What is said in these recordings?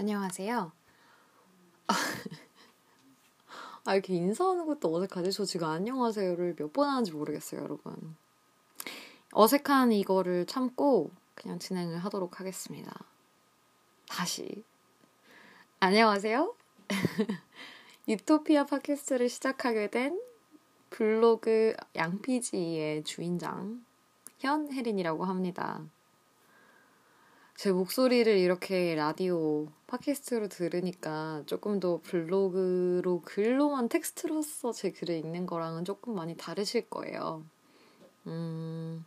안녕하세요. 아, 이렇게 인사하는 것도 어색하지? 저 지금 안녕하세요를 몇 번 하는지 모르겠어요, 여러분. 어색한 이거를 참고 그냥 진행을 하도록 하겠습니다. 다시. 안녕하세요. 유토피아 팟캐스트를 시작하게 된 블로그 양피지의 주인장 현혜린이라고 합니다. 제 목소리를 이렇게 라디오, 팟캐스트로 들으니까 조금 더 블로그로 글로만 텍스트로서 제 글을 읽는 거랑은 조금 많이 다르실 거예요. 음,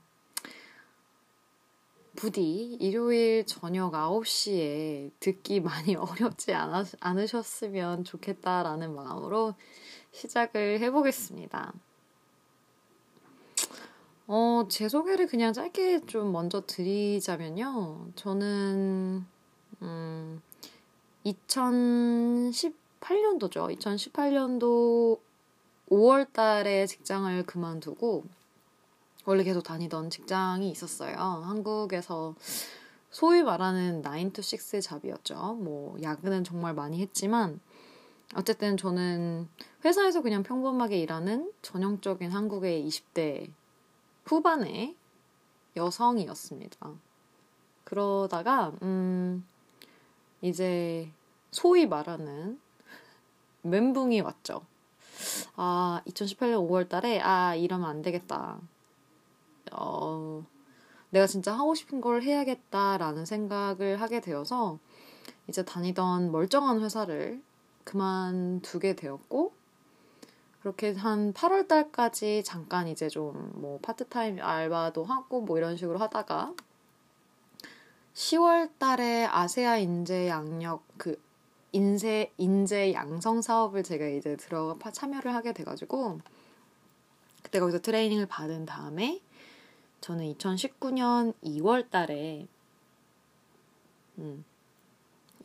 부디 일요일 저녁 9시에 듣기 많이 어렵지 않 않으셨으면 좋겠다라는 마음으로 시작을 해보겠습니다. 어, 제 소개를 그냥 짧게 좀 먼저 드리자면요. 저는, 음, 2018년도죠. 2018년도 5월 달에 직장을 그만두고, 원래 계속 다니던 직장이 있었어요. 한국에서 소위 말하는 9 to 6 잡이었죠. 뭐, 야근은 정말 많이 했지만, 어쨌든 저는 회사에서 그냥 평범하게 일하는 전형적인 한국의 20대 후반의 여성이었습니다. 그러다가, 음, 이제 소위 말하는 멘붕이 왔죠. 아, 2018년 5월 달에, 아, 이러면 안 되겠다. 어, 내가 진짜 하고 싶은 걸 해야겠다라는 생각을 하게 되어서, 이제 다니던 멀쩡한 회사를 그만두게 되었고, 그렇게 한 8월 달까지 잠깐 이제 좀 뭐 파트타임 알바도 하고 뭐 이런 식으로 하다가 10월 달에 아세아 인재 양력 그 인재 인재 양성 사업을 제가 이제 들어가 참여를 하게 돼 가지고 그때 거기서 트레이닝을 받은 다음에 저는 2019년 2월 달에 음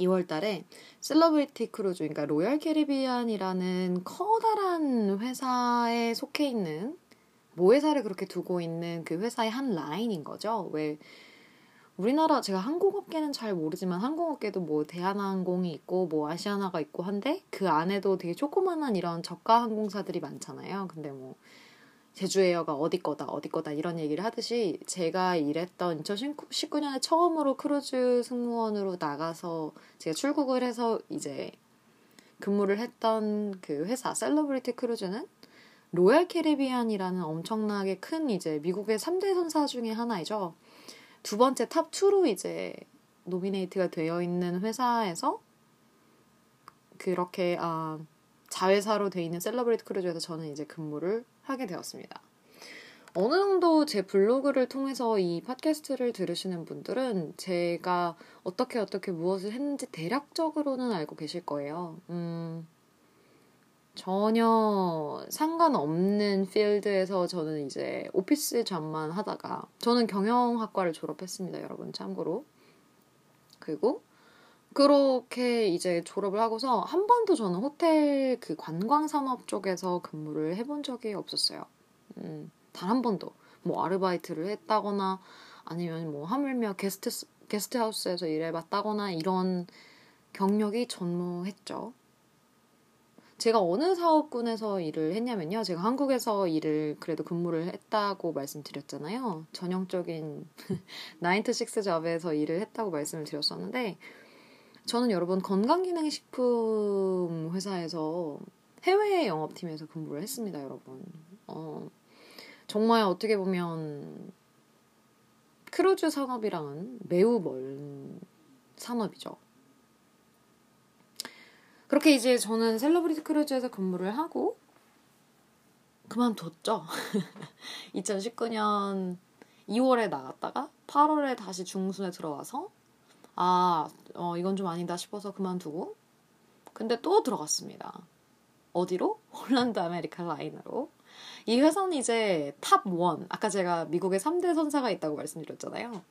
2월 달에 셀러브리티 크루즈, 그러니까 로얄 캐리비안이라는 커다란 회사에 속해 있는 모회사를 그렇게 두고 있는 그 회사의 한 라인인 거죠. 왜 우리나라 제가 항공업계는 잘 모르지만 항공업계도 뭐 대한항공이 있고 뭐 아시아나가 있고 한데 그 안에도 되게 조그만한 이런 저가 항공사들이 많잖아요. 근데 뭐 제주에어가 어디 거다, 어디 거다 이런 얘기를 하듯이 제가 일했던 2019년에 처음으로 크루즈 승무원으로 나가서 제가 출국을 해서 이제 근무를 했던 그 회사 셀러브리티 크루즈는 로얄 캐리비안이라는 엄청나게 큰 이제 미국의 3대 선사 중에 하나이죠. 두 번째 top 2로 이제 nominate가 되어 있는 회사에서 그렇게 아 자회사로 돼 있는 셀러브리티 크루즈에서 저는 이제 근무를 하게 되었습니다. 어느 정도 제 블로그를 통해서 이 팟캐스트를 들으시는 분들은 제가 어떻게 어떻게 무엇을 했는지 대략적으로는 알고 계실 거예요. 음, 전혀 상관없는 필드에서 저는 이제 오피스 잡만 하다가 저는 경영학과를 졸업했습니다, 여러분 참고로. 그리고 그렇게 이제 졸업을 하고서 한 번도 저는 호텔 그 관광 산업 쪽에서 근무를 해본 적이 없었어요. 음, 단 한 번도 뭐 아르바이트를 했다거나 아니면 뭐 하물며 게스트 게스트하우스에서 일해봤다거나 이런 경력이 전무했죠. 제가 어느 사업군에서 일을 했냐면요. 제가 한국에서 일을 그래도 근무를 했다고 말씀드렸잖아요. 전형적인 9to6 잡에서 일을 했다고 말씀을 드렸었는데 저는 여러분 건강기능식품 회사에서 해외 영업팀에서 근무를 했습니다, 여러분. 어, 정말 어떻게 보면 크루즈 산업이랑은 매우 먼 산업이죠. 그렇게 이제 저는 셀러브리티 크루즈에서 근무를 하고 그만뒀죠. 2019년 2월에 나갔다가 8월에 다시 중순에 들어와서 아, 어, 이건 좀 아니다 싶어서 그만두고 근데 또 들어갔습니다. 어디로? 홀란드 아메리카 라인으로. 이 회사는 이제 top 1. 아까 제가 미국에 3대 선사가 있다고 말씀드렸잖아요.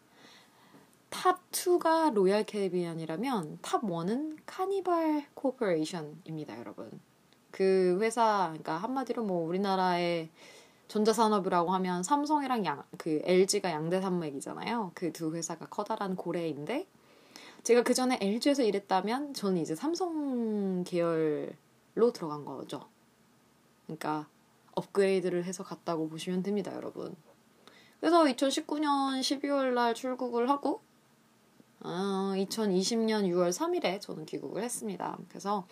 top 2가 로얄 캐리비안이라면 top 1은 카니발 코퍼레이션입니다, 여러분. 그 회사, 그러니까 한마디로 뭐 우리나라의 전자산업이라고 하면 삼성이랑 양, 그 LG가 양대 산맥이잖아요. 그 두 회사가 커다란 고래인데 제가 그 전에 LG에서 일했다면 저는 이제 삼성 계열로 들어간 거죠. 그러니까 업그레이드를 해서 갔다고 보시면 됩니다, 여러분. 그래서 2019년 12월 날 출국을 하고 어, 2020년 6월 3일에 저는 귀국을 했습니다. 그래서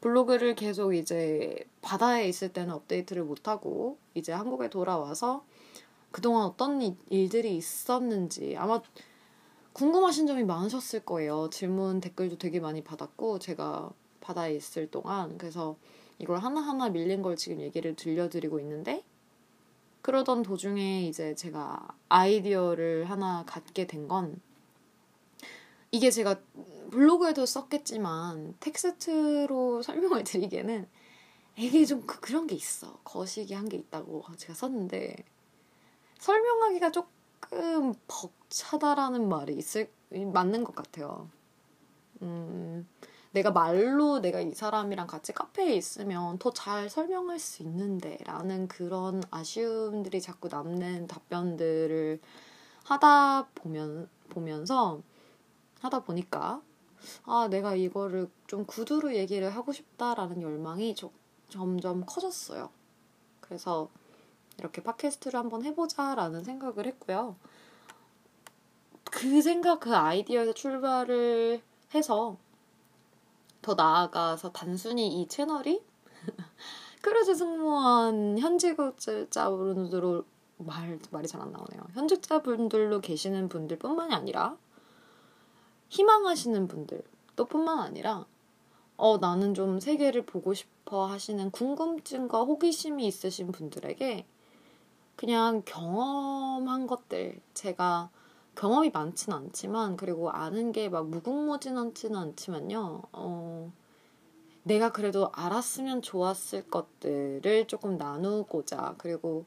블로그를 계속 이제 바다에 있을 때는 업데이트를 못하고 이제 한국에 돌아와서 그동안 어떤 일들이 있었는지 아마 궁금하신 점이 많으셨을 거예요. 질문 댓글도 되게 많이 받았고 제가 바다에 있을 동안 그래서 이걸 하나하나 밀린 걸 지금 얘기를 들려드리고 있는데 그러던 도중에 이제 제가 아이디어를 하나 갖게 된 건 이게 제가 블로그에도 썼겠지만 텍스트로 설명을 드리기에는 이게 좀 그, 그런 게 있어. 거시기 한 게 있다고 제가 썼는데 설명하기가 조금 벅 차다라는 말이 있을 맞는 것 같아요. 음, 내가 말로 내가 이 사람이랑 같이 카페에 있으면 더 잘 설명할 수 있는데 라는 그런 아쉬움들이 자꾸 남는 답변들을 하다 보면 보면서 하다 보니까 아, 내가 이거를 좀 구두로 얘기를 하고 싶다라는 열망이 좀, 점점 커졌어요. 그래서 이렇게 팟캐스트를 한번 해보자라는 생각을 했고요. 그 생각, 그 아이디어에서 출발을 해서 더 나아가서 단순히 이 채널이 크루즈 승무원 현직자분들로 말, 말이 잘 안 나오네요. 현직자분들로 계시는 분들 뿐만이 아니라 희망하시는 분들 또 뿐만 아니라 어, 나는 좀 세계를 보고 싶어 하시는 궁금증과 호기심이 있으신 분들에게 그냥 경험한 것들, 제가 경험이 많진 않지만, 그리고 아는 게 막 무궁무진하지는 않지만요, 어, 내가 그래도 알았으면 좋았을 것들을 조금 나누고자, 그리고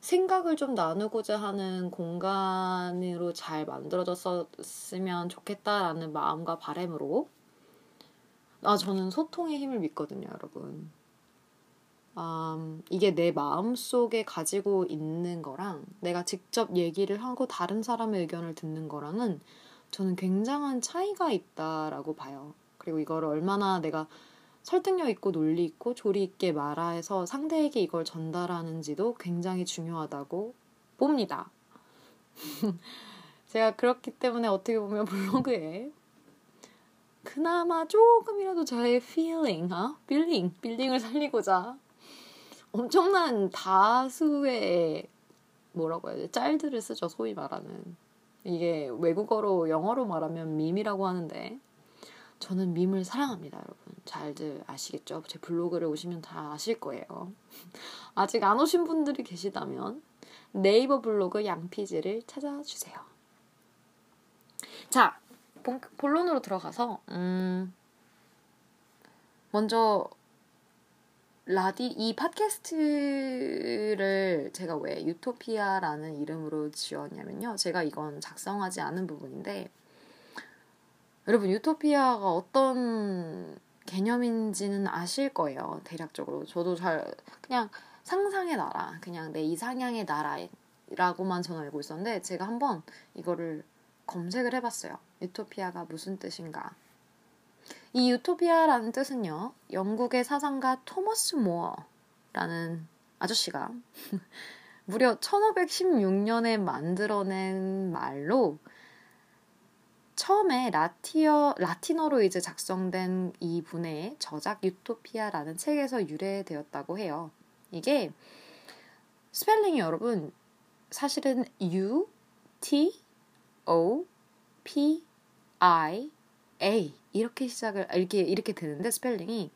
생각을 좀 나누고자 하는 공간으로 잘 만들어졌으면 좋겠다라는 마음과 바램으로 아 저는 소통의 힘을 믿거든요, 여러분. 음, 이게 내 마음 속에 가지고 있는 거랑 내가 직접 얘기를 하고 다른 사람의 의견을 듣는 거랑은 저는 굉장한 차이가 있다라고 봐요. 그리고 이걸 얼마나 내가 설득력 있고 논리 있고 조리 있게 말해서 상대에게 이걸 전달하는지도 굉장히 중요하다고 봅니다. 제가 그렇기 때문에 어떻게 보면 블로그에 그나마 조금이라도 저의 feeling, 어? 빌링, 빌링을 살리고자 엄청난 다수의 뭐라고 해야 돼? 짤들을 쓰죠, 소위 말하는. 이게 외국어로 영어로 말하면 밈이라고 하는데 저는 밈을 사랑합니다, 여러분. 잘들 아시겠죠? 제 블로그를 오시면 다 아실 거예요. 아직 안 오신 분들이 계시다면 네이버 블로그 양피지를 찾아주세요. 자, 본, 본론으로 들어가서 음, 먼저 라디 이 팟캐스트를 제가 왜 유토피아라는 이름으로 지었냐면요. 제가 이건 작성하지 않은 부분인데 여러분 유토피아가 어떤 개념인지는 아실 거예요. 대략적으로. 저도 잘 그냥 상상의 나라, 그냥 내 이상향의 나라라고만 저는 알고 있었는데 제가 한번 이거를 검색을 해봤어요. 유토피아가 무슨 뜻인가? 이 유토피아라는 뜻은요, 영국의 사상가 토머스 모어라는 아저씨가 무려 1516년에 만들어낸 말로 처음에 라티어, 라틴어로 이제 작성된 이 분의 저작 유토피아라는 책에서 유래되었다고 해요. 이게 스펠링이 여러분 사실은 U, T, O, P, I, A 이렇게 시작을 이렇게 이렇게 되는데 스펠링이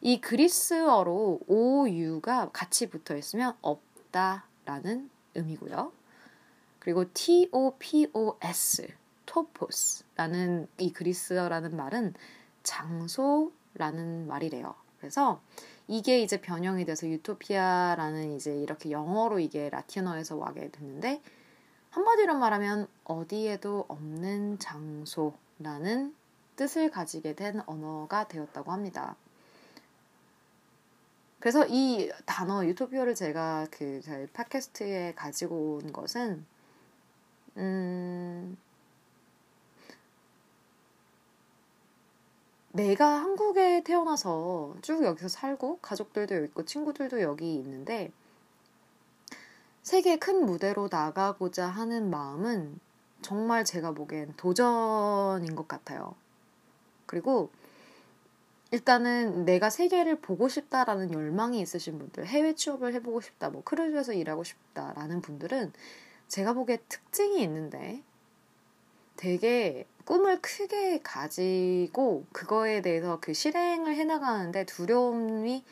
이 그리스어로 O, U가 같이 붙어 있으면 없다라는 의미고요. 그리고 T, O, P, O, S 토포스라는 이 그리스어라는 말은 장소라는 말이래요. 그래서 이게 이제 변형이 돼서 유토피아라는 이제 이렇게 영어로 이게 라틴어에서 와게 됐는데 한마디로 말하면 어디에도 없는 장소라는 뜻을 가지게 된 언어가 되었다고 합니다. 그래서 이 단어 유토피아를 제가 그 저희 팟캐스트에 가지고 온 것은 음 내가 한국에 태어나서 쭉 여기서 살고 가족들도 있고 친구들도 여기 있는데 세계 큰 무대로 나가고자 하는 마음은 정말 제가 보기엔 도전인 것 같아요. 그리고 일단은 내가 세계를 보고 싶다라는 열망이 있으신 분들, 해외 취업을 해보고 싶다, 뭐 크루즈에서 일하고 싶다라는 분들은 제가 보기에 특징이 있는데 되게 꿈을 크게 가지고 그거에 대해서 그 실행을 해나가는데 두려움이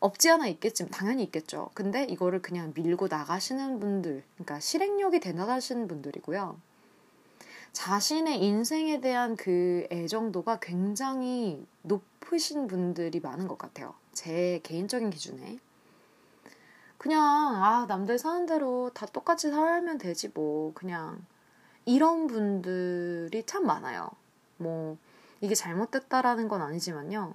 없지 않아 있겠지만 당연히 있겠죠. 근데 이거를 그냥 밀고 나가시는 분들, 그러니까 실행력이 대단하신 분들이고요. 자신의 인생에 대한 그 애정도가 굉장히 높으신 분들이 많은 것 같아요. 제 개인적인 기준에. 그냥, 아, 남들 사는 대로 다 똑같이 살면 되지, 뭐. 그냥, 이런 분들이 참 많아요. 뭐, 이게 잘못됐다라는 건 아니지만요.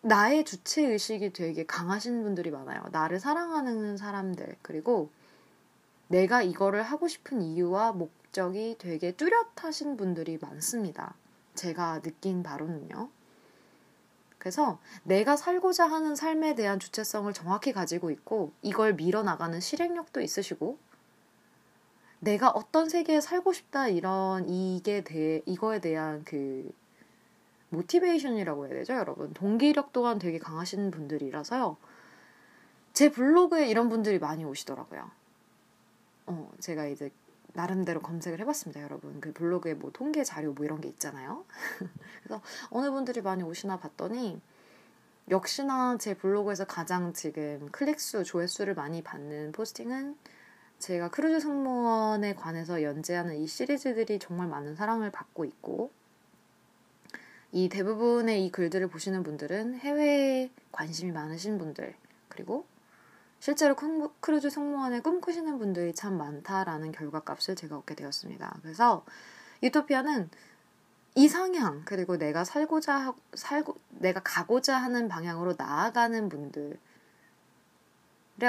나의 주체 의식이 되게 강하신 분들이 많아요. 나를 사랑하는 사람들. 그리고 내가 이거를 하고 싶은 이유와 목 적이 되게 뚜렷하신 분들이 많습니다. 제가 느낀 바로는요. 그래서 내가 살고자 하는 삶에 대한 주체성을 정확히 가지고 있고 이걸 밀어나가는 실행력도 있으시고 내가 어떤 세계에 살고 싶다 이런 이게 대 이거에 대한 그 모티베이션이라고 해야 되죠, 여러분. 동기력 또한 되게 강하신 분들이라서요. 제 블로그에 이런 분들이 많이 오시더라고요. 어, 제가 이제 나름대로 검색을 해봤습니다, 여러분. 그 블로그에 뭐 통계 자료 뭐 이런 게 있잖아요. 그래서 어느 분들이 많이 오시나 봤더니 역시나 제 블로그에서 가장 지금 클릭수, 조회수를 많이 받는 포스팅은 제가 크루즈 승무원에 관해서 연재하는 이 시리즈들이 정말 많은 사랑을 받고 있고 이 대부분의 이 글들을 보시는 분들은 해외에 관심이 많으신 분들, 그리고 실제로 크루즈 승무원을 꿈꾸시는 분들이 참 많다라는 결과값을 제가 얻게 되었습니다. 그래서 유토피아는 이상향 그리고 내가 살고자 하, 살고 내가 가고자 하는 방향으로 나아가는 분들의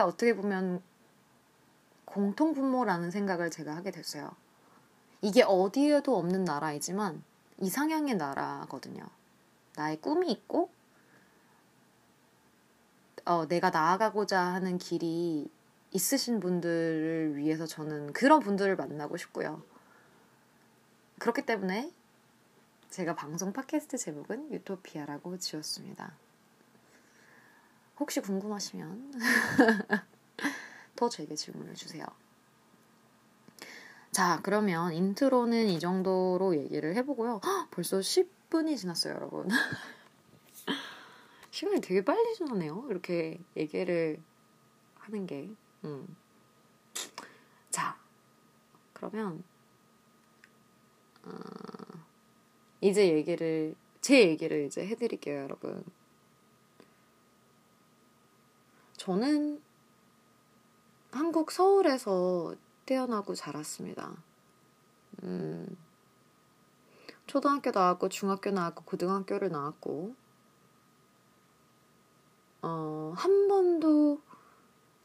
어떻게 보면 공통 분모라는 생각을 제가 하게 됐어요. 이게 어디에도 없는 나라이지만 이상향의 나라거든요. 나의 꿈이 있고, 어, 내가 나아가고자 하는 길이 있으신 분들을 위해서 저는 그런 분들을 만나고 싶고요. 그렇기 때문에 제가 방송 팟캐스트 제목은 유토피아라고 지었습니다. 혹시 궁금하시면 더 저에게 질문을 주세요. 자, 그러면 인트로는 이 정도로 얘기를 해보고요. 헉, 벌써 10분이 지났어요, 여러분. 시간이 되게 빨리 지나네요. 이렇게 얘기를 하는 게. 음. 자, 그러면, 어, 이제 얘기를, 제 얘기를 이제 해드릴게요, 여러분. 저는 한국 서울에서 태어나고 자랐습니다. 음, 초등학교 나왔고, 중학교 나왔고, 고등학교를 나왔고, 어, 한 번도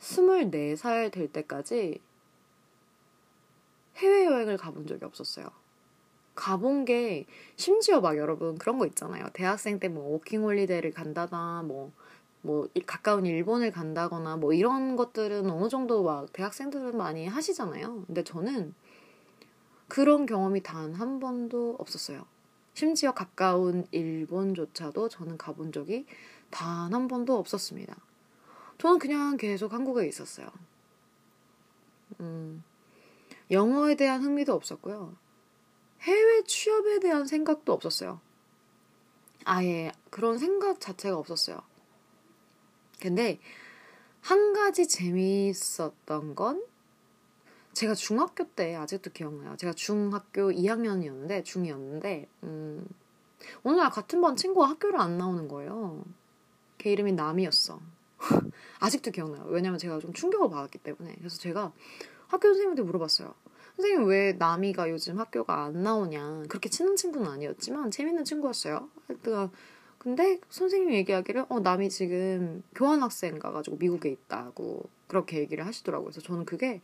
24살 될 때까지 해외여행을 가본 적이 없었어요. 가본 게 심지어 막 여러분 그런 거 있잖아요. 대학생 때 뭐 워킹홀리데이를 간다나 뭐 뭐 가까운 일본을 간다거나 뭐 이런 것들은 어느 정도 막 대학생들은 많이 하시잖아요. 근데 저는 그런 경험이 단 한 번도 없었어요. 심지어 가까운 일본조차도 저는 가본 적이 단 한 번도 없었습니다. 저는 그냥 계속 한국에 있었어요. 음, 영어에 대한 흥미도 없었고요. 해외 취업에 대한 생각도 없었어요. 아예 그런 생각 자체가 없었어요. 근데 한 가지 재미있었던 건 제가 중학교 때 아직도 기억나요. 제가 중학교 2학년이었는데 중이었는데 음, 어느 날 같은 반 친구가 학교를 안 나오는 거예요. 걔 이름이 남이었어. 아직도 기억나요. 왜냐면 제가 좀 충격을 받았기 때문에. 그래서 제가 학교 선생님한테 물어봤어요. 선생님 왜 남이가 요즘 학교가 안 나오냐. 그렇게 친한 친구는 아니었지만 재밌는 친구였어요. 그러니까 근데 선생님이 얘기하기를 어 남이 지금 교환학생 가가지고 미국에 있다고 그렇게 얘기를 하시더라고요. 그래서 저는 그게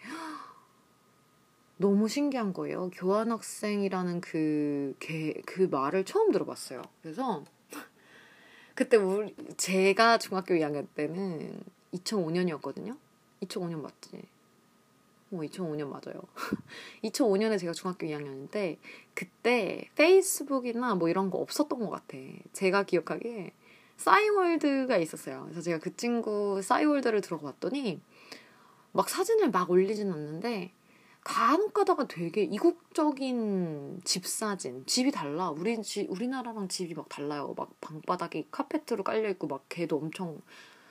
너무 신기한 거예요. 교환학생이라는 그, 개, 그 말을 처음 들어봤어요. 그래서 그때 우리, 제가 중학교 2학년 때는 2005년이었거든요. 2005년 맞지? 어, 2005년 맞아요. 2005년에 제가 중학교 2학년인데 그때 페이스북이나 뭐 이런 거 없었던 것 같아. 제가 기억하기에 싸이월드가 있었어요. 그래서 제가 그 친구 싸이월드를 들어봤더니 막 사진을 막 올리진 않는데 간혹 가다가 되게 이국적인 집 사진, 집이 달라. 우리 집, 우리나라랑 집이 막 달라요. 막 방바닥에 카페트로 깔려있고, 막 개도 엄청,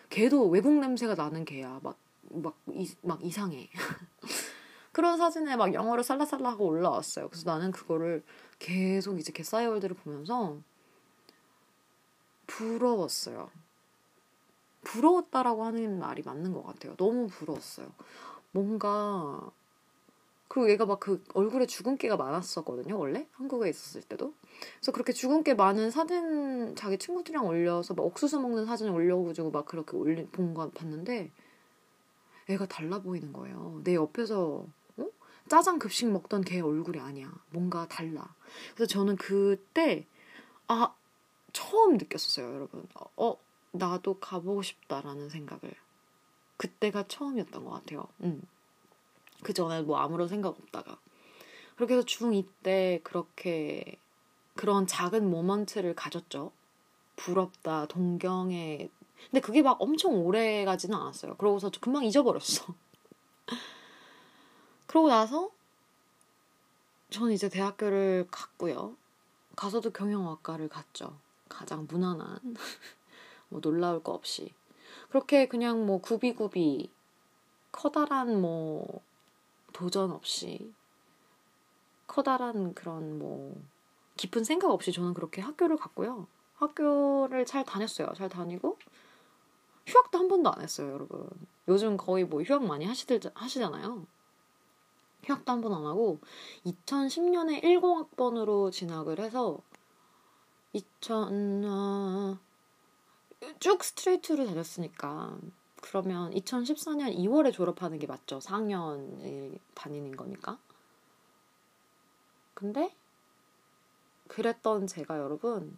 개도 외국 냄새가 나는 개야. 막, 막, 이, 막 이상해. 그런 사진에 막 영어로 살라살라 하고 올라왔어요. 그래서 나는 그거를 계속 이제 개싸이월드를 보면서 부러웠어요. 부러웠다라고 하는 말이 맞는 것 같아요. 너무 부러웠어요. 뭔가 그리고 얘가 막 그 얼굴에 주근깨가 많았었거든요, 원래 한국에 있었을 때도. 그래서 그렇게 주근깨 많은 사진 자기 친구들이랑 올려서 막 옥수수 먹는 사진 올려가지고 막 그렇게 올린 본 거 봤는데 애가 달라 보이는 거예요. 내 옆에서 어? 짜장 급식 먹던 걔 얼굴이 아니야. 뭔가 달라. 그래서 저는 그때 아 처음 느꼈었어요, 여러분. 어 나도 가보고 싶다라는 생각을 그때가 처음이었던 것 같아요. 음. 그 전에 뭐 아무런 생각 없다가 그렇게 해서 중2 때 그렇게 그런 작은 모먼트를 가졌죠. 부럽다, 동경에. 근데 그게 막 엄청 오래 가지는 않았어요. 그러고서 금방 잊어버렸어. 그러고 나서 저는 이제 대학교를 갔고요. 가서도 경영학과를 갔죠. 가장 무난한, 뭐 놀라울 거 없이. 그렇게 그냥 뭐 구비구비 커다란 뭐 도전 없이 커다란 그런 뭐 깊은 생각 없이 저는 그렇게 학교를 갔고요. 학교를 잘 다녔어요. 잘 다니고 휴학도 한 번도 안 했어요, 여러분. 요즘 거의 뭐 휴학 많이 하시들 하시잖아요. 휴학도 한 번 안 하고 2010년에 10학번으로 진학을 해서 2000쭉 어, 스트레이트로 다녔으니까 그러면 2014년 2월에 졸업하는 게 맞죠. 4학년을 다니는 거니까. 근데 그랬던 제가 여러분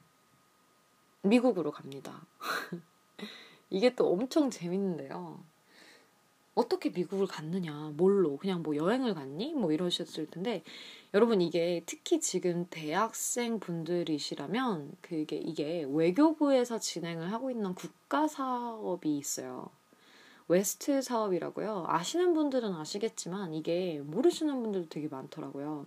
미국으로 갑니다. 이게 또 엄청 재밌는데요. 어떻게 미국을 갔느냐, 뭘로, 그냥 뭐 여행을 갔니? 뭐 이러셨을 텐데, 여러분 이게 특히 지금 대학생 분들이시라면, 그게 이게 외교부에서 진행을 하고 있는 국가 사업이 있어요. WEST 사업이라고요. 아시는 분들은 아시겠지만 이게 모르시는 분들도 되게 많더라고요.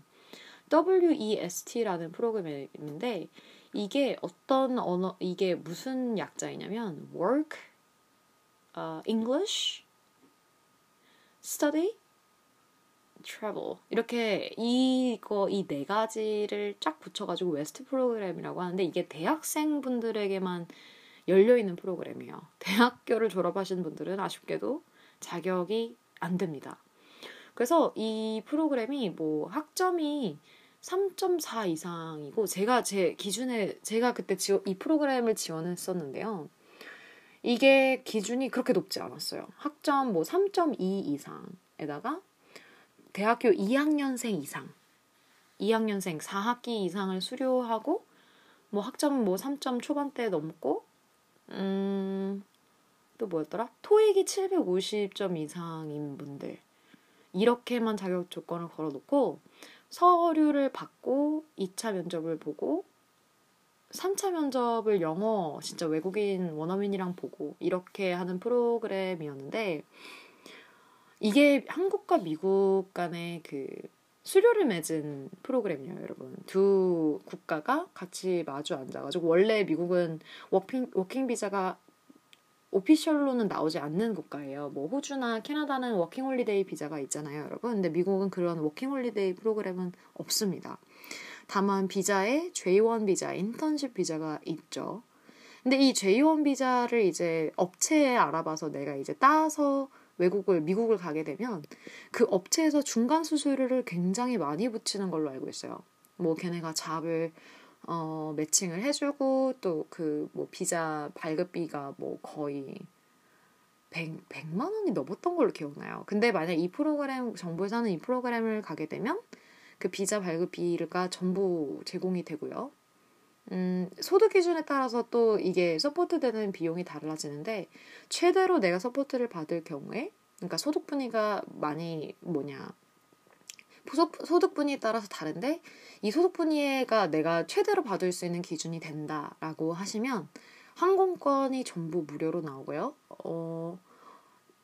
WEST라는 프로그램인데 이게 어떤 언어 이게 무슨 약자이냐면 work, uh, English, study, travel 이렇게 이거 이 네 가지를 쫙 붙여가지고 WEST 프로그램이라고 하는데 이게 대학생 분들에게만 열려있는 프로그램이에요. 대학교를 졸업하신 분들은 아쉽게도 자격이 안 됩니다. 그래서 이 프로그램이 뭐 학점이 3.4 이상이고 제가 제 기준에 제가 그때 지원, 이 프로그램을 지원했었는데요. 이게 기준이 그렇게 높지 않았어요. 학점 뭐 3.2 이상에다가 대학교 2학년생 이상, 2학년생 4학기 이상을 수료하고 뭐 학점 뭐 3점 초반대 넘고 음, 또 뭐였더라? 토익이 750점 이상인 분들. 이렇게만 자격 조건을 걸어놓고 서류를 받고 2차 면접을 보고 3차 면접을 영어 진짜 외국인 원어민이랑 보고 이렇게 하는 프로그램이었는데 이게 한국과 미국 간의 그 수료를 맺은 프로그램이에요, 여러분. 두 국가가 같이 마주 앉아가지고 원래 미국은 working working 비자가 official로는 나오지 않는 국가예요. 뭐 호주나 캐나다는 워킹 홀리데이 비자가 있잖아요, 여러분. 근데 미국은 그런 워킹 홀리데이 프로그램은 없습니다. 다만 비자에 J1 비자, 인턴십 비자가 있죠. 근데 이 J1 비자를 이제 업체에 알아봐서 내가 이제 따서 외국을 미국을 가게 되면 그 업체에서 중간 수수료를 굉장히 많이 붙이는 걸로 알고 있어요. 뭐 걔네가 job을 어, 매칭을 해주고 또 그 뭐 비자 발급비가 뭐 거의 100, 100만 원이 넘었던 걸로 기억나요. 근데 만약 이 프로그램 정부에서는 이 프로그램을 가게 되면 그 비자 발급비가 전부 제공이 되고요. 음, 소득 기준에 따라서 또 이게 support되는 비용이 달라지는데 최대로 내가 support를 받을 경우에 그러니까 소득 분위가 많이 뭐냐 소득 분위에 따라서 다른데 이 소득 분위가 내가 최대로 받을 수 있는 기준이 된다라고 하시면 항공권이 전부 무료로 나오고요. 어,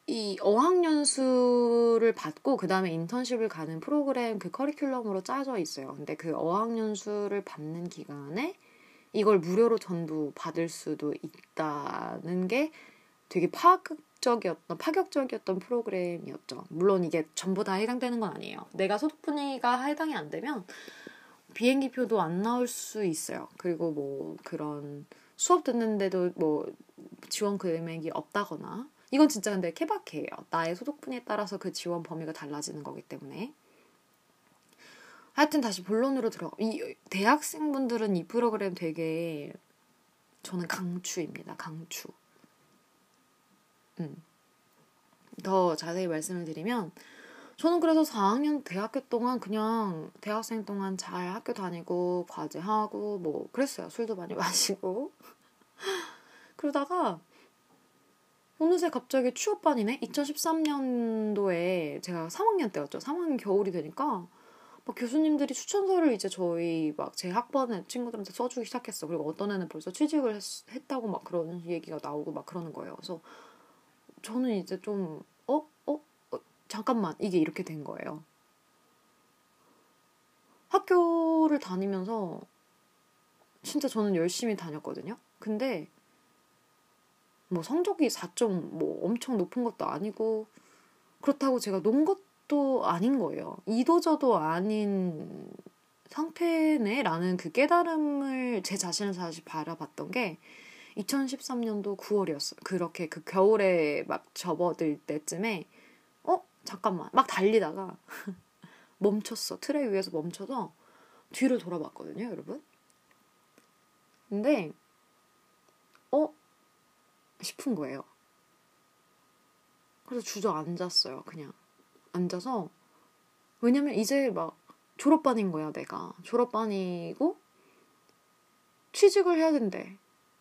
이 어학연수를 받고 그 다음에 인턴십을 가는 프로그램 그 커리큘럼으로 짜져 있어요. 근데 그 어학연수를 받는 기간에 이걸 무료로 전부 받을 수도 있다는 게 되게 파격적이었던 파격적이었던 프로그램이었죠. 물론 이게 전부 다 해당되는 건 아니에요. 내가 소득 분위기가 해당이 안 되면 비행기 표도 안 나올 수 있어요. 그리고 뭐 그런 수업 듣는데도 뭐 지원 금액이 없다거나 이건 진짜 근데 케바케예요. 나의 소득 분에 따라서 그 지원 범위가 달라지는 거기 때문에 하여튼 다시 본론으로 들어. 이 대학생분들은 이 프로그램 되게 저는 강추입니다. 강추. 음. 더 자세히 말씀을 드리면 저는 그래서 4학년 대학교 동안 그냥 대학생 동안 잘 학교 다니고 과제하고 뭐 그랬어요. 술도 많이 마시고. 그러다가 어느새 갑자기 취업반이네? 2013년도에 제가 3학년 때였죠. 3학년 겨울이 되니까 막 교수님들이 추천서를 이제 저희 막 제 학번의 친구들한테 써주기 시작했어. 그리고 어떤 애는 벌써 취직을 했, 했다고 막 그런 얘기가 나오고 막 그러는 거예요. 그래서 저는 이제 좀 어? 어? 어? 잠깐만 이게 이렇게 된 거예요. 학교를 다니면서 진짜 저는 열심히 다녔거든요. 근데 뭐 성적이 4점 뭐 엄청 높은 것도 아니고 그렇다고 제가 논 것, 것도 아닌 거예요. 이도저도 아닌 상태네라는 그 깨달음을 제 자신을 다시 바라봤던 게 2013년도 9월이었어요. 그렇게 그 겨울에 막 접어들 때쯤에 어 잠깐만 막 달리다가 멈췄어 트랙 위에서 멈춰서 뒤를 돌아봤거든요, 여러분. 근데 어 싶은 거예요. 그래서 주저앉았어요, 그냥. 앉아서 왜냐면 이제 막 졸업반인 거야 내가. 졸업반이고 취직을 해야 된대.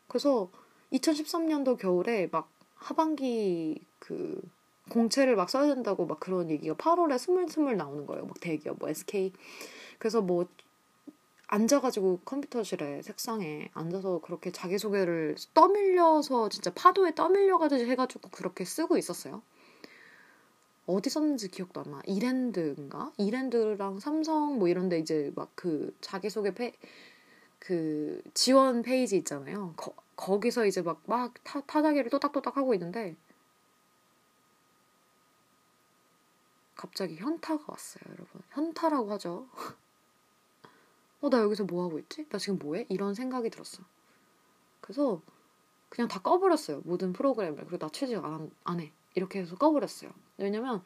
그래서 2013년도 겨울에 막 하반기 그 공채를 막 써야 된다고 막 그런 얘기가 8월에 스물스물 나오는 거예요 막 대기업 뭐 SK 그래서 뭐 앉아가지고 컴퓨터실에 책상에 앉아서 그렇게 자기소개를 떠밀려서 진짜 파도에 떠밀려가듯이 해가지고 그렇게 쓰고 있었어요. 어디 썼는지 기억도 안 나. 이랜드인가? 이랜드랑 삼성 뭐 이런데 이제 막 그 자기소개 페, 그 지원 페이지 있잖아요. 거, 거기서 이제 막, 막 타, 타자기를 또닥또닥 하고 있는데 갑자기 현타가 왔어요, 여러분. 현타라고 하죠. 어, 나 여기서 뭐 하고 있지? 나 지금 뭐 해? 이런 생각이 들었어. 그래서 그냥 다 꺼버렸어요. 모든 프로그램을. 그리고 나 취직 안, 안 해. 이렇게 해서 꺼버렸어요. 왜냐면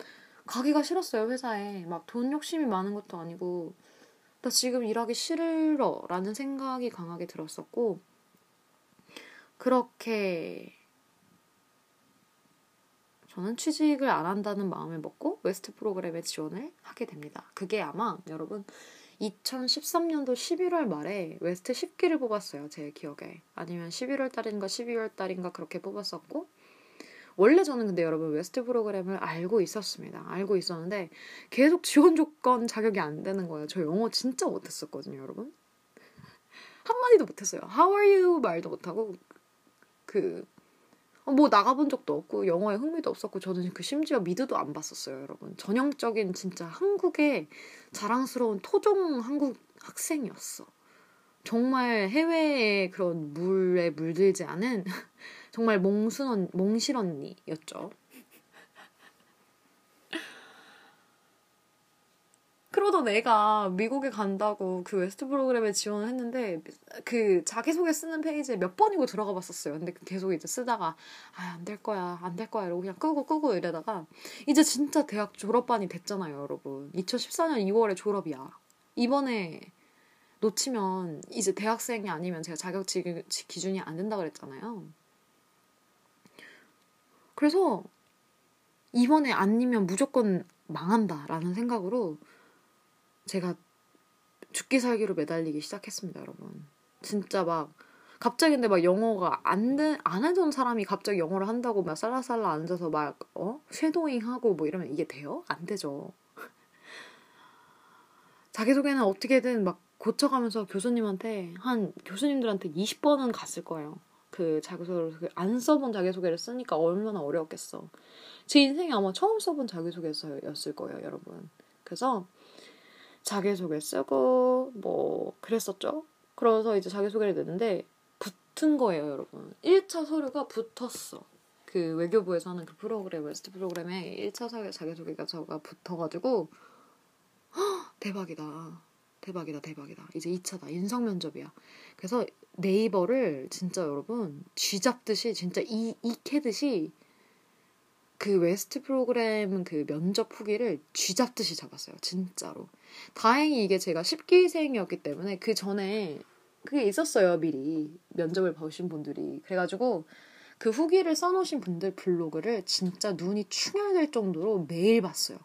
가기가 싫었어요 회사에 막 돈 욕심이 많은 것도 아니고 나 지금 일하기 싫어라는 생각이 강하게 들었었고 그렇게 저는 취직을 안 한다는 마음을 먹고 WEST 프로그램에 지원을 하게 됩니다. 그게 아마 여러분 2013년도 11월 말에 WEST 10기를 뽑았어요. 제 기억에. 아니면 11월 달인가 12월 달인가 그렇게 뽑았었고 원래 저는 근데 여러분 WEST 프로그램을 알고 있었습니다. 알고 있었는데 계속 지원 조건 자격이 안 되는 거예요. 저 영어 진짜 못했었거든요, 여러분. 한마디도 못했어요. How are you 말도 못하고 그 뭐 나가본 적도 없고 영어에 흥미도 없었고 저는 그 심지어 미드도 안 봤었어요, 여러분. 전형적인 진짜 한국의 자랑스러운 토종 한국 학생이었어. 정말 해외의 그런 물에 물들지 않은 정말 몽순 언, 몽실 언니였죠. 그러던 애가 미국에 간다고 그 WEST 프로그램에 지원을 했는데 그 자기소개 쓰는 페이지에 몇 번이고 들어가 봤었어요. 근데 계속 이제 쓰다가 아, 안 될 거야, 안 될 거야 이러고 그냥 끄고 끄고 이러다가 이제 진짜 대학 졸업반이 됐잖아요, 여러분. 2014년 2월에 졸업이야. 이번에 놓치면 이제 대학생이 아니면 제가 자격 기준이 안 된다 그랬잖아요. 그래서 이번에 아니면 무조건 망한다라는 생각으로 제가 죽기 살기로 매달리기 시작했습니다, 여러분. 진짜 막 갑자기 근데 막 영어가 안, 되, 안 하던 사람이 갑자기 영어를 한다고 막 살라살라 앉아서 막, 어? 쉐도잉 하고 뭐 이러면 이게 돼요? 안 되죠. 자기소개는 어떻게든 막 고쳐가면서 교수님한테, 한, 교수님들한테 20번은 갔을 거예요. 그 자기소개를, 그안 써본 자기소개를 쓰니까 얼마나 어려웠겠어. 제 인생에 아마 처음 써본 자기소개서였을 거예요, 여러분. 그래서 자기소개 쓰고, 뭐, 그랬었죠? 그래서 이제 자기소개를 냈는데, 붙은 거예요, 여러분. 1차 서류가 붙었어. 그 외교부에서 하는 그 프로그램, WEST 프로그램에 1차 자기소개가 저가 붙어가지고, 헉, 대박이다. 대박이다, 대박이다. 이제 2차다. 인성 면접이야. 그래서 네이버를 진짜 여러분, 쥐잡듯이, 진짜 이, 이캐듯이 그 WEST 프로그램 그 면접 후기를 쥐잡듯이 잡았어요. 진짜로. 다행히 이게 제가 10기생이었기 때문에 그 전에 그게 있었어요, 미리. 면접을 보신 분들이. 그래가지고 그 후기를 써놓으신 분들 블로그를 진짜 눈이 충혈될 정도로 매일 봤어요.